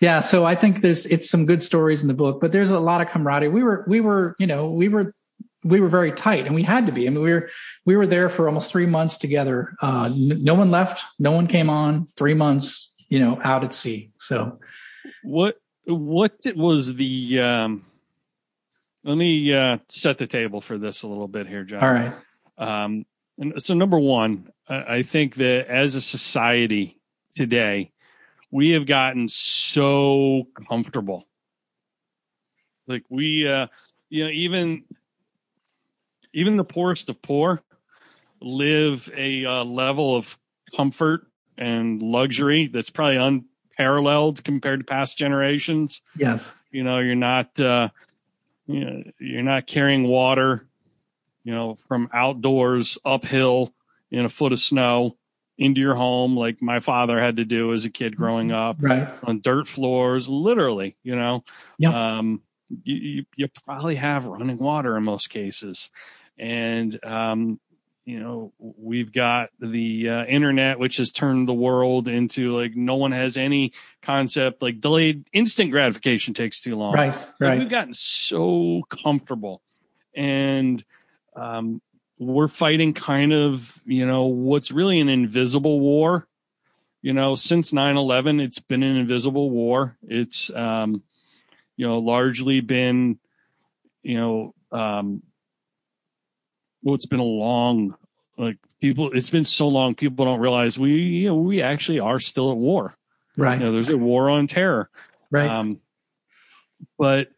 Yeah, so I think there's it's some good stories in the book, but there's a lot of camaraderie. We were we were you know we were we were very tight, and we had to be. I mean, we were we were there for almost three months together. Uh, no one left, no one came on. Three months, you know, out at sea. So What what was the um let me uh set the table for this a little bit here, Jon. all right, Um, and so number one, I think that as a society today, we have gotten so comfortable. Like we, uh, you know, even even the poorest of poor live a uh, level of comfort and luxury that's probably unparalleled compared to past generations. Yes, you know you're not uh you know, you're not carrying water you know from outdoors uphill in a foot of snow into your home like my father had to do as a kid growing up. Right, on dirt floors literally you know? Yep. um you, you you probably have running water in most cases. And um you know we've got the uh, internet which has turned the world into like no one has any concept like delayed instant gratification takes too long. Right, like, right. we've gotten so comfortable. And um, we're fighting kind of you know what's really an invisible war. You know since 9-11 it's been an invisible war. It's um, you know largely been you know um, well it's been a long like people it's been so long people don't realize we you know we actually are still at war. Right, you know there's a war on terror. Right. um, but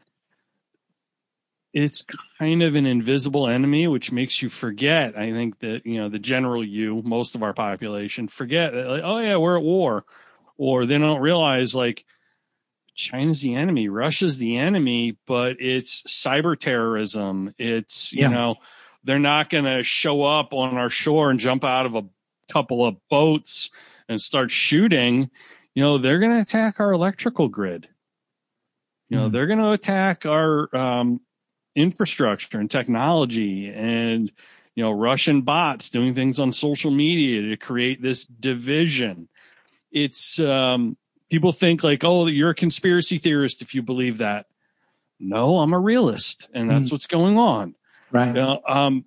it's kind of an invisible enemy, which makes you forget. I think that you know the general you, most of our population, forget that. Like, oh yeah, we're at war, or they don't realize like China's the enemy, Russia's the enemy, but it's cyber terrorism. It's you Yeah. know they're not going to show up on our shore and jump out of a couple of boats and start shooting. You know they're going to attack our electrical grid. You know, Mhm. they're going to attack our um, infrastructure and technology and, you know, Russian bots doing things on social media to create this division. It's, um, people think like, oh, you're a conspiracy theorist if you believe that. No, I'm a realist, and that's what's going on. right. You know, um,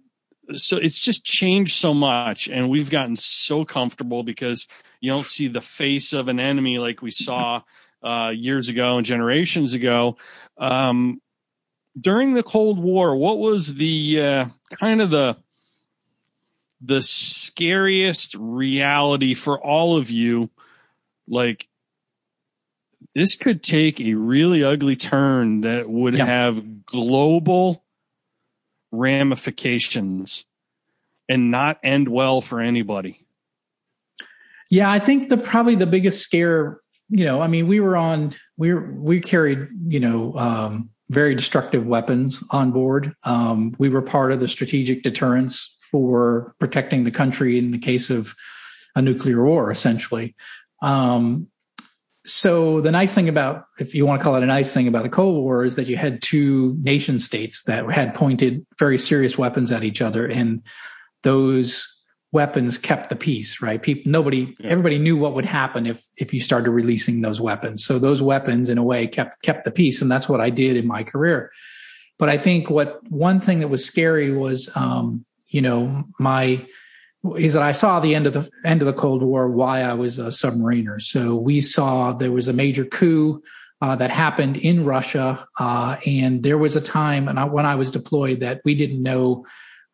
so it's just changed so much, and we've gotten so comfortable because you don't see the face of an enemy like we saw uh, years ago and generations ago. Um, during the Cold War, what was the uh, kind of the the scariest reality for all of you? Like this could take a really ugly turn that would Yeah. have global ramifications and not end well for anybody. Yeah, I think the probably the biggest scare, you know, I mean, we were on we were, we carried, you know, um, very destructive weapons on board. Um, we were part of the strategic deterrence for protecting the country in the case of a nuclear war, essentially. Um, so the nice thing about, if you want to call it a nice thing about the Cold War, is that you had two nation states that had pointed very serious weapons at each other, and those weapons kept the peace. Right? People, nobody, Yeah. everybody knew what would happen if if you started releasing those weapons. So those weapons, in a way, kept kept the peace, and that's what I did in my career. But I think what one thing that was scary was, um, you know, my is that I saw the end of the end of the Cold War why I was a submariner. So we saw there was a major coup uh, that happened in Russia, uh, and there was a time, and I, when I was deployed, that we didn't know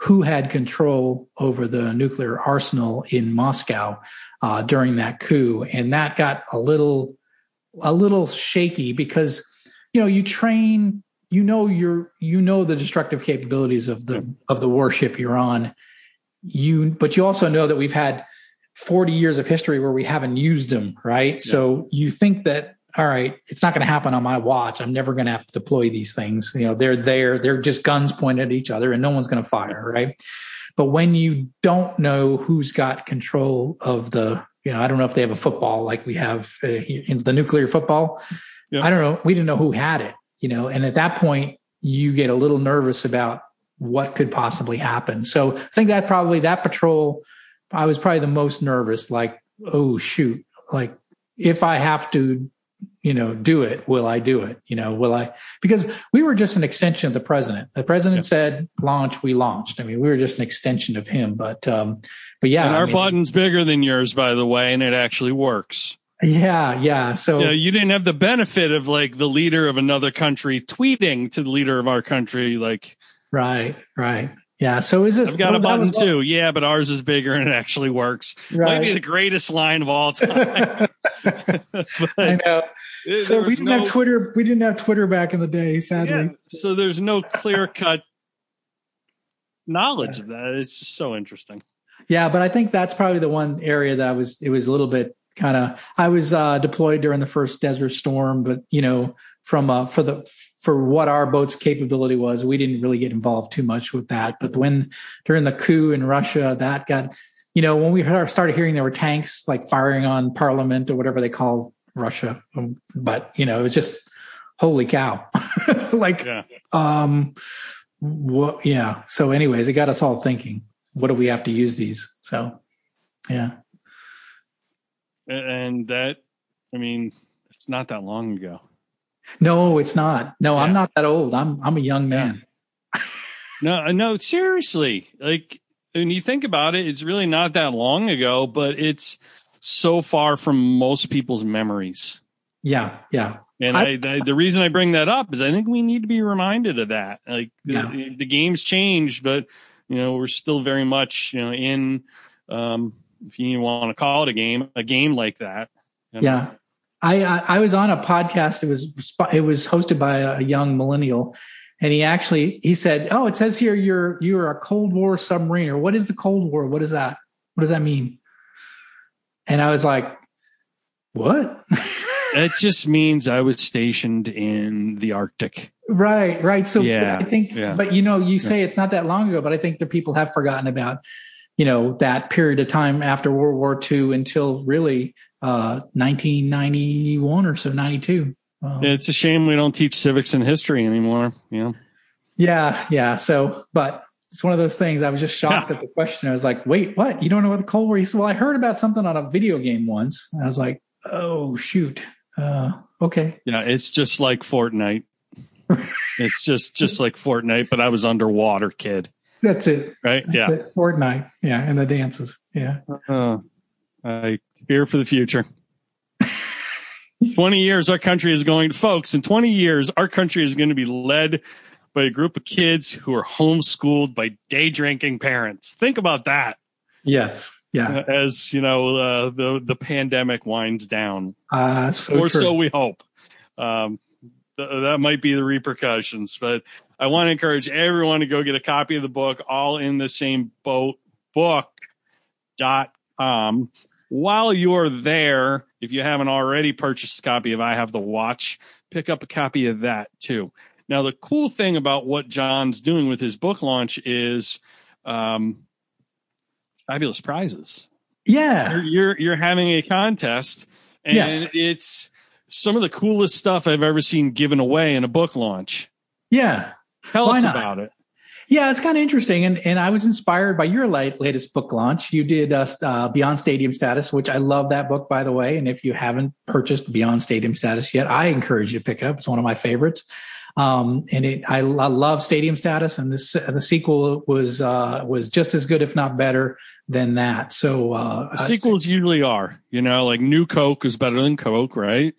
who had control over the nuclear arsenal in Moscow uh, during that coup, and that got a little a little shaky because you know you train you know you're you know the destructive capabilities of the of the warship you're on. You but you also know that we've had 40 years of history where we haven't used them right? So you think that all right, it's not going to happen on my watch. I'm never going to have to deploy these things. You know, they're there, they're just guns pointed at each other and no one's going to fire, right? But when you don't know who's got control of the, you know, I don't know if they have a football like we have uh, in the nuclear football. Yeah. I don't know. We didn't know who had it, you know, and at that point, you get a little nervous about what could possibly happen. So I think that probably that patrol, I was probably the most nervous, like, oh, shoot, like if I have to you know, do it. Will I do it? You know, will I? Because we were just an extension of the president. The president yeah. said launch, we launched. I mean, we were just an extension of him. But, um, but yeah. And our I mean, button's bigger than yours, by the way, and it actually works. Yeah, yeah. So yeah, you didn't have the benefit of like the leader of another country tweeting to the leader of our country, like. Right, right. Yeah. So is this? I've got a button too. Yeah, but ours is bigger and it actually works. Right. Might be the greatest line of all time. I know. So we didn't no, have Twitter. We didn't have Twitter back in the day, sadly. Yeah, so there's no clear cut knowledge of that. It's just so interesting. Yeah, but I think that's probably the one area that was. It was a little bit kind of. I was uh, deployed during the first Desert Storm, but you know, from uh, for the for what our boat's capability was, we didn't really get involved too much with that. But when during the coup in Russia, that got, you know, when we started hearing there were tanks like firing on Parliament or whatever they call Russia, um, but you know, it was just holy cow, like, yeah. um, what? Yeah. So, anyways, it got us all thinking. What do we have to use these? So, yeah. And that, I mean, it's not that long ago. No, it's not. No, yeah. I'm not that old. I'm I'm a young man. no, no, seriously. Like when you think about it, it's really not that long ago, but it's so far from most people's memories. Yeah, yeah. And I, I, the reason I bring that up is I think we need to be reminded of that. Like yeah. the, the game's changed, but you know we're still very much you know in um, if you want to call it a game, a game like that. Yeah, I, I was on a podcast. It was it was hosted by a young millennial, and he actually he said, "Oh, it says here you're you're a Cold War submariner. What is the Cold War? What is that? What does that mean?" And I was like, "What?" it just means I was stationed in the Arctic. Right, right. So yeah, I think, yeah. but you know, you say it's not that long ago, but I think the people have forgotten about, you know, that period of time after World War II until really uh, 1991 or so, 92. Um, it's a shame we don't teach civics and history anymore. You know? Yeah, yeah. So, but it's one of those things. I was just shocked yeah. at the question. I was like, "Wait, what? You don't know what the Cold War?" Said, "Well, I heard about something on a video game once." And I was like, "Oh, shoot. Uh, okay." Yeah, it's just like Fortnite. it's just just like Fortnite, but I was underwater, kid. That's it. Right? That's yeah. It. Fortnite. Yeah, and the dances. Yeah. Uh, I fear for the future. 20 years, our country is going, folks, in 20 years, our country is going to be led by a group of kids who are homeschooled by day drinking parents. Think about that. Yes. Yeah. As you know, uh, the the pandemic winds down, uh, so or true. so we hope. Um, th- that might be the repercussions, but I want to encourage everyone to go get a copy of the book, all in the same boat book dot com while you're there, if you haven't already purchased a copy of I Have the Watch, pick up a copy of that too. Now, the cool thing about what Jon's doing with his book launch is um, fabulous prizes. Yeah, you're, you're, you're having a contest, and yes. it's some of the coolest stuff I've ever seen given away in a book launch. Yeah, tell Why us not? about it. Yeah, it's kind of interesting, and and I was inspired by your late, latest book launch. You did uh, uh, Beyond Stadium Status, which I love that book, by the way. And if you haven't purchased Beyond Stadium Status yet, I encourage you to pick it up. It's one of my favorites. Um, and it, I, I, love Stadium Status, and this the sequel was uh, was just as good, if not better, than that. So uh, sequels I, usually are, you know, like New Coke is better than Coke, right?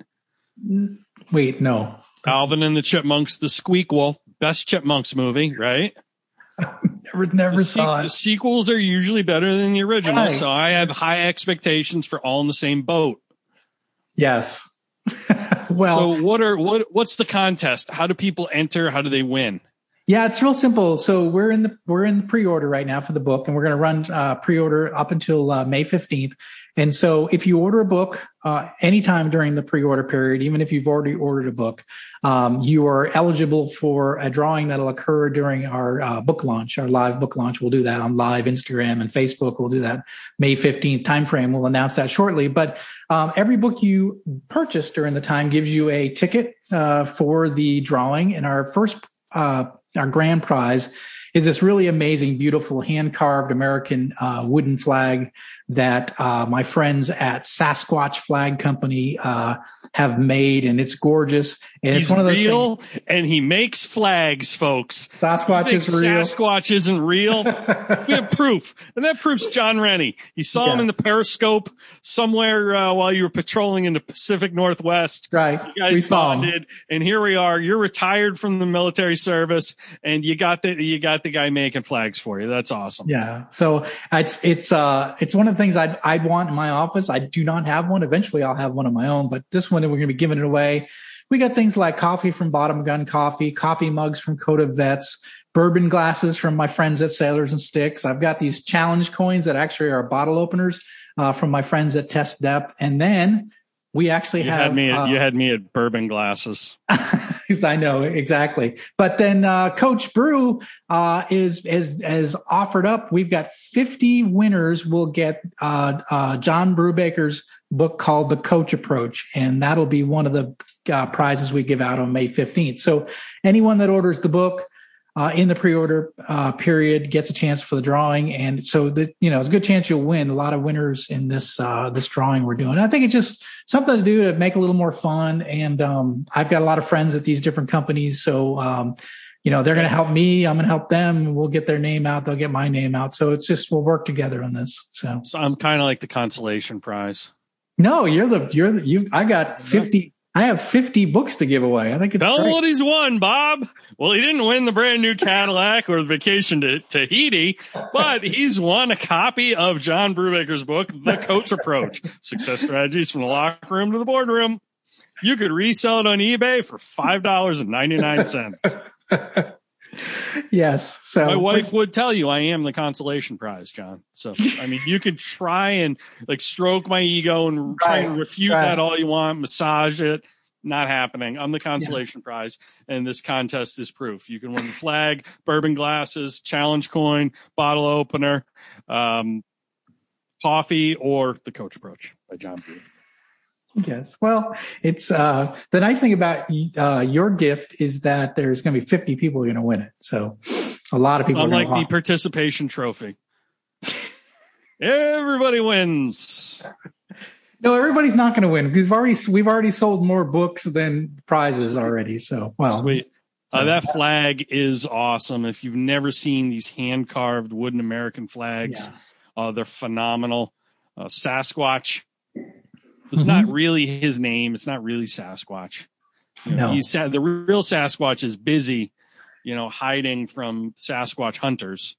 Wait, no. Alvin and the Chipmunks, the Squeakquel, best Chipmunks movie, right? never never the saw se- it. The sequels are usually better than the original, right. so I have high expectations for all in the same boat. Yes. well, so what are what what's the contest? How do people enter? How do they win? Yeah, it's real simple. So we're in the we're in the pre-order right now for the book, and we're going to run uh, pre-order up until uh, May fifteenth. And so, if you order a book uh, anytime during the pre-order period, even if you've already ordered a book, um, you are eligible for a drawing that'll occur during our uh, book launch, our live book launch. We'll do that on live Instagram and Facebook. We'll do that May fifteenth timeframe. We'll announce that shortly. But um, every book you purchase during the time gives you a ticket uh, for the drawing, and our first uh, our grand prize is this really amazing, beautiful hand carved American uh, wooden flag that uh, my friends at Sasquatch Flag Company uh, have made, and it's gorgeous. And He's it's one of those real, things. and he makes flags, folks. Sasquatch is real. Sasquatch isn't real. we have proof, and that proof's Jon Rennie. You saw him in the Periscope somewhere uh, while you were patrolling in the Pacific Northwest. Right. You guys we saw him. bonded, and here we are. You're retired from the military service, and you got the you got the guy making flags for you. That's awesome. Yeah. So it's it's uh it's one of the things I'd I'd want in my office. I do not have one. Eventually I'll have one of my own, but this one that we're gonna be giving it away. We got things like coffee from Bottom Gun Coffee, coffee mugs from Coda Vets, bourbon glasses from my friends at Sailors and Sticks. I've got these challenge coins that actually are bottle openers uh, from my friends at Test Depth. And then we actually You have had me. At, uh, you had me at bourbon glasses. I know exactly. But then uh, Coach Bru uh, is is offered up. We've got 50 winners. will get uh, uh, John Brubaker's book called The Coach Approach, and that'll be one of the uh, prizes we give out on May 15th. So anyone that orders the book. Uh, in the pre-order uh, period, gets a chance for the drawing, and so the you know, it's a good chance you'll win. A lot of winners in this uh, this drawing we're doing. I think it's just something to do to make it a little more fun. And um, I've got a lot of friends at these different companies, so um, you know they're going to help me. I'm going to help them. We'll get their name out. They'll get my name out. So it's just we'll work together on this. So So I'm kind of like the consolation prize. no, you're the you're the you. I got fifty. I have fifty books to give away. I think it's Tell him great. what he's won, Bob. Well, he didn't win the brand new Cadillac or the vacation to Tahiti, but he's won a copy of John Brubaker's book, The Coach Approach Success Strategies from the Locker Room to the Boardroom. You could resell it on eBay for $5.99. yes. So My wife would tell you I am the consolation prize, Jon. So, I mean, you could try and like stroke my ego and try and refute right. that all you want, massage it. Not happening. I'm the consolation prize, and this contest is proof. You can win the flag, bourbon glasses, challenge coin, bottle opener, um, coffee, or the coach approach by John Bru. Yes. Well, it's uh the nice thing about uh your gift is that there's going to be 50 people going to win it. So a lot of people I'm like the participation trophy. Everybody wins. No, everybody's not going to win because we've already we've already sold more books than prizes already. So, well, Sweet. Uh, that flag is awesome. If you've never seen these hand carved wooden American flags, uh, they're phenomenal. Uh, Sasquatch. It's not really his name. It's not really Sasquatch. You know, No. he's the real Sasquatch is busy, you know, hiding from Sasquatch hunters.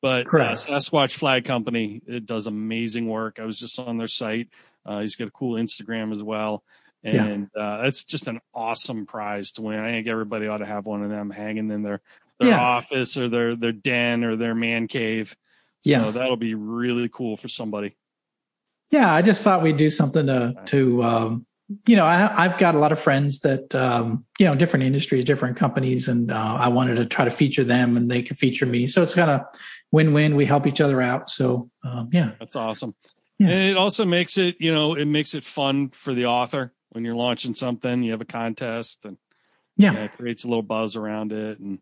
But uh, Sasquatch Flag Company it does amazing work. I was just on their site. Uh, he's got a cool Instagram as well, Yeah. and uh, it's just an awesome prize to win. I think everybody ought to have one of them hanging in their their Yeah. office or their their den or their man cave. So Yeah. that'll be really cool for somebody. Yeah, I just thought we'd do something to to um, you know I, I've got a lot of friends that um, you know different industries, different companies, and uh, I wanted to try to feature them and they could feature me. So it's kind of win win. We help each other out. So um, yeah, That's awesome. Yeah. And it also makes it, you know, it makes it fun for the author when you're launching something. You have a contest, and yeah, you know, it creates a little buzz around it. And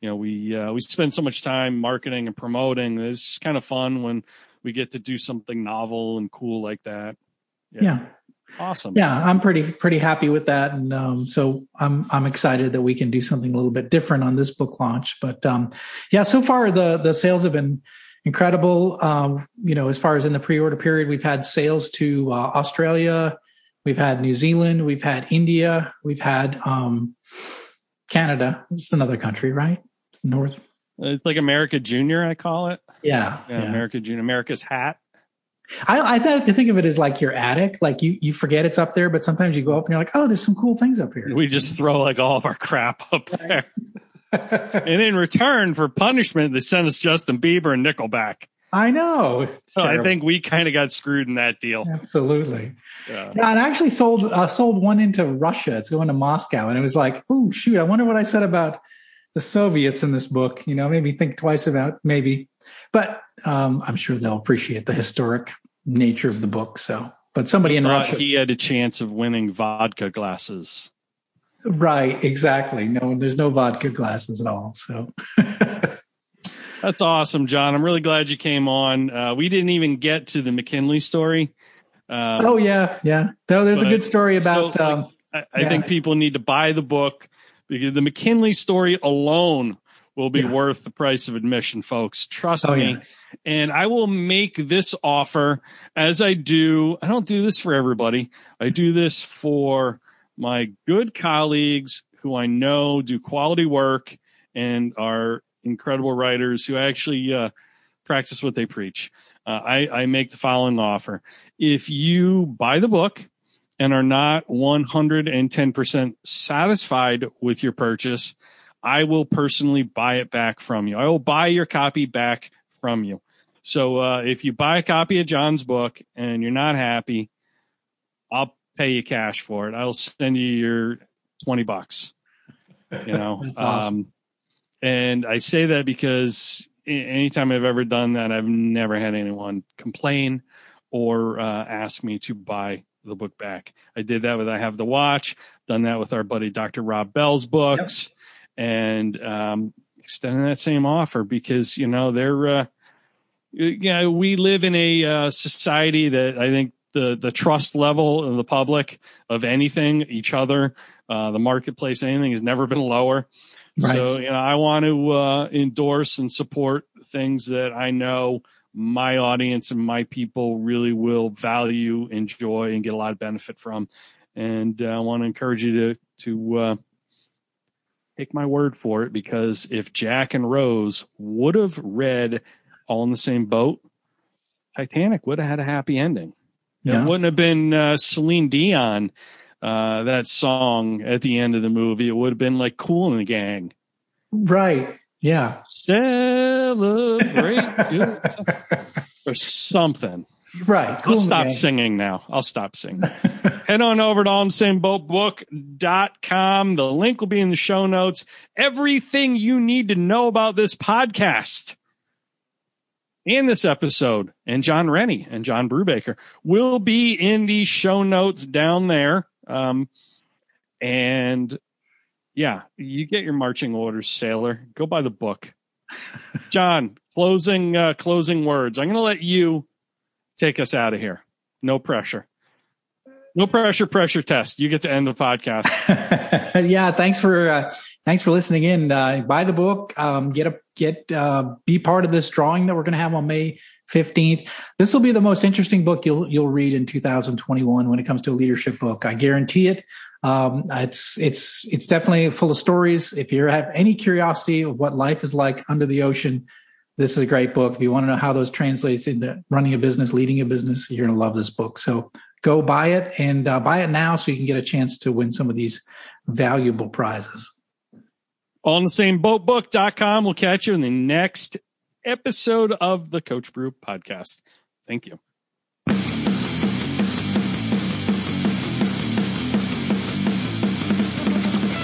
you know, we uh, we spend so much time marketing and promoting. It's just kind of fun when we get to do something novel and cool like that. yeah. Awesome. yeah i'm pretty pretty happy with that. And um, so i'm i'm excited that we can do something a little bit different on this book launch. But um, yeah so far the the sales have been incredible. Um, you know as far as in the pre-order period we've had sales to uh, australia. We've had new zealand. We've had india. We've had um, canada. It's another country right? North. It's like America Junior, I call it. Yeah, Yeah, yeah. America Junior, America's hat. I, I have to think of it as like your attic like you you forget it's up there but sometimes you go up and you're like oh there's some cool things up here We just throw like all of our crap up there. and in return for punishment, they sent us Justin Bieber and Nickelback. I know. So I think we kind of got screwed in that deal. Absolutely. Yeah. yeah and I actually sold uh, sold one into Russia. It's going to Moscow, and it was like, oh shoot! I wonder what I said about the Soviets in this book. You know, maybe think twice about maybe, but um, I'm sure they'll appreciate the historic nature of the book. So, but somebody in Russia, he had a chance of winning vodka glasses. Right, exactly. No, there's no vodka glasses at all. So that's awesome, Jon. I'm really glad you came on. Uh, we didn't even get to the McKinley story. Um, oh yeah, yeah. Though there's a good story about. So, um, I, I yeah. think people need to buy the book because the McKinley story alone will be yeah. worth the price of admission, folks. Trust oh, me. Yeah. And I will make this offer as I do. I don't do this for everybody. I do this for my good colleagues who I know do quality work and are incredible writers who actually uh, practice what they preach. Uh, I, I make the following offer. If you buy the book and are not 110% satisfied with your purchase, I will personally buy it back from you. I will buy your copy back from you. So uh, if you buy a copy of Jon's book and you're not happy, I'll pay you cash for it. I'll send you your 20 bucks. You know, awesome. um, and I say that because anytime I've ever done that, I've never had anyone complain or uh, ask me to buy the book back. I did that with I Have the Watch, done that with our buddy Dr. Rob Bell's books, yep. And um, extending that same offer because, you know, they're, uh, you know, we live in a uh, society that I think the the trust level of the public of anything, each other, uh, the marketplace, anything has never been lower. Right. So you know, I want to uh, endorse and support things that I know my audience and my people really will value, enjoy, and get a lot of benefit from. And uh, I want to encourage you to to uh, take my word for it because if Jack and Rose would have read all in the same boat, Titanic would have had a happy ending. Yeah. It wouldn't have been uh, Celine Dion, uh, that song at the end of the movie. It would have been like Kool & the Gang. Right. Yeah. Celebrate or something. Right. Cool I'll stop singing now. I'll stop singing. Head on over to onthesameboatbook.com. The link will be in the show notes. Everything you need to know about this podcast and this episode and Jon Rennie and John Brubaker will be in the show notes down there. Um, and yeah, you get your marching orders, sailor. Go buy the book. John, closing uh, closing words. I'm going to let you take us out of here. No pressure. No pressure, pressure test. You get to end the podcast. yeah, thanks for uh, thanks for listening in. Uh, buy the book. Um, get a get uh, be part of this drawing that we're going to have on May 15th. This will be the most interesting book you'll you'll read in 2021 when it comes to a leadership book. I guarantee it. Um, it's it's it's definitely full of stories. If you have any curiosity of what life is like under the ocean, this is a great book. If you want to know how those translates into running a business, leading a business, you're going to love this book. So go buy it and uh, buy it now so you can get a chance to win some of these valuable prizes. On the same boatbook.com. We'll catch you in the next episode of the Coach Bru podcast. Thank you.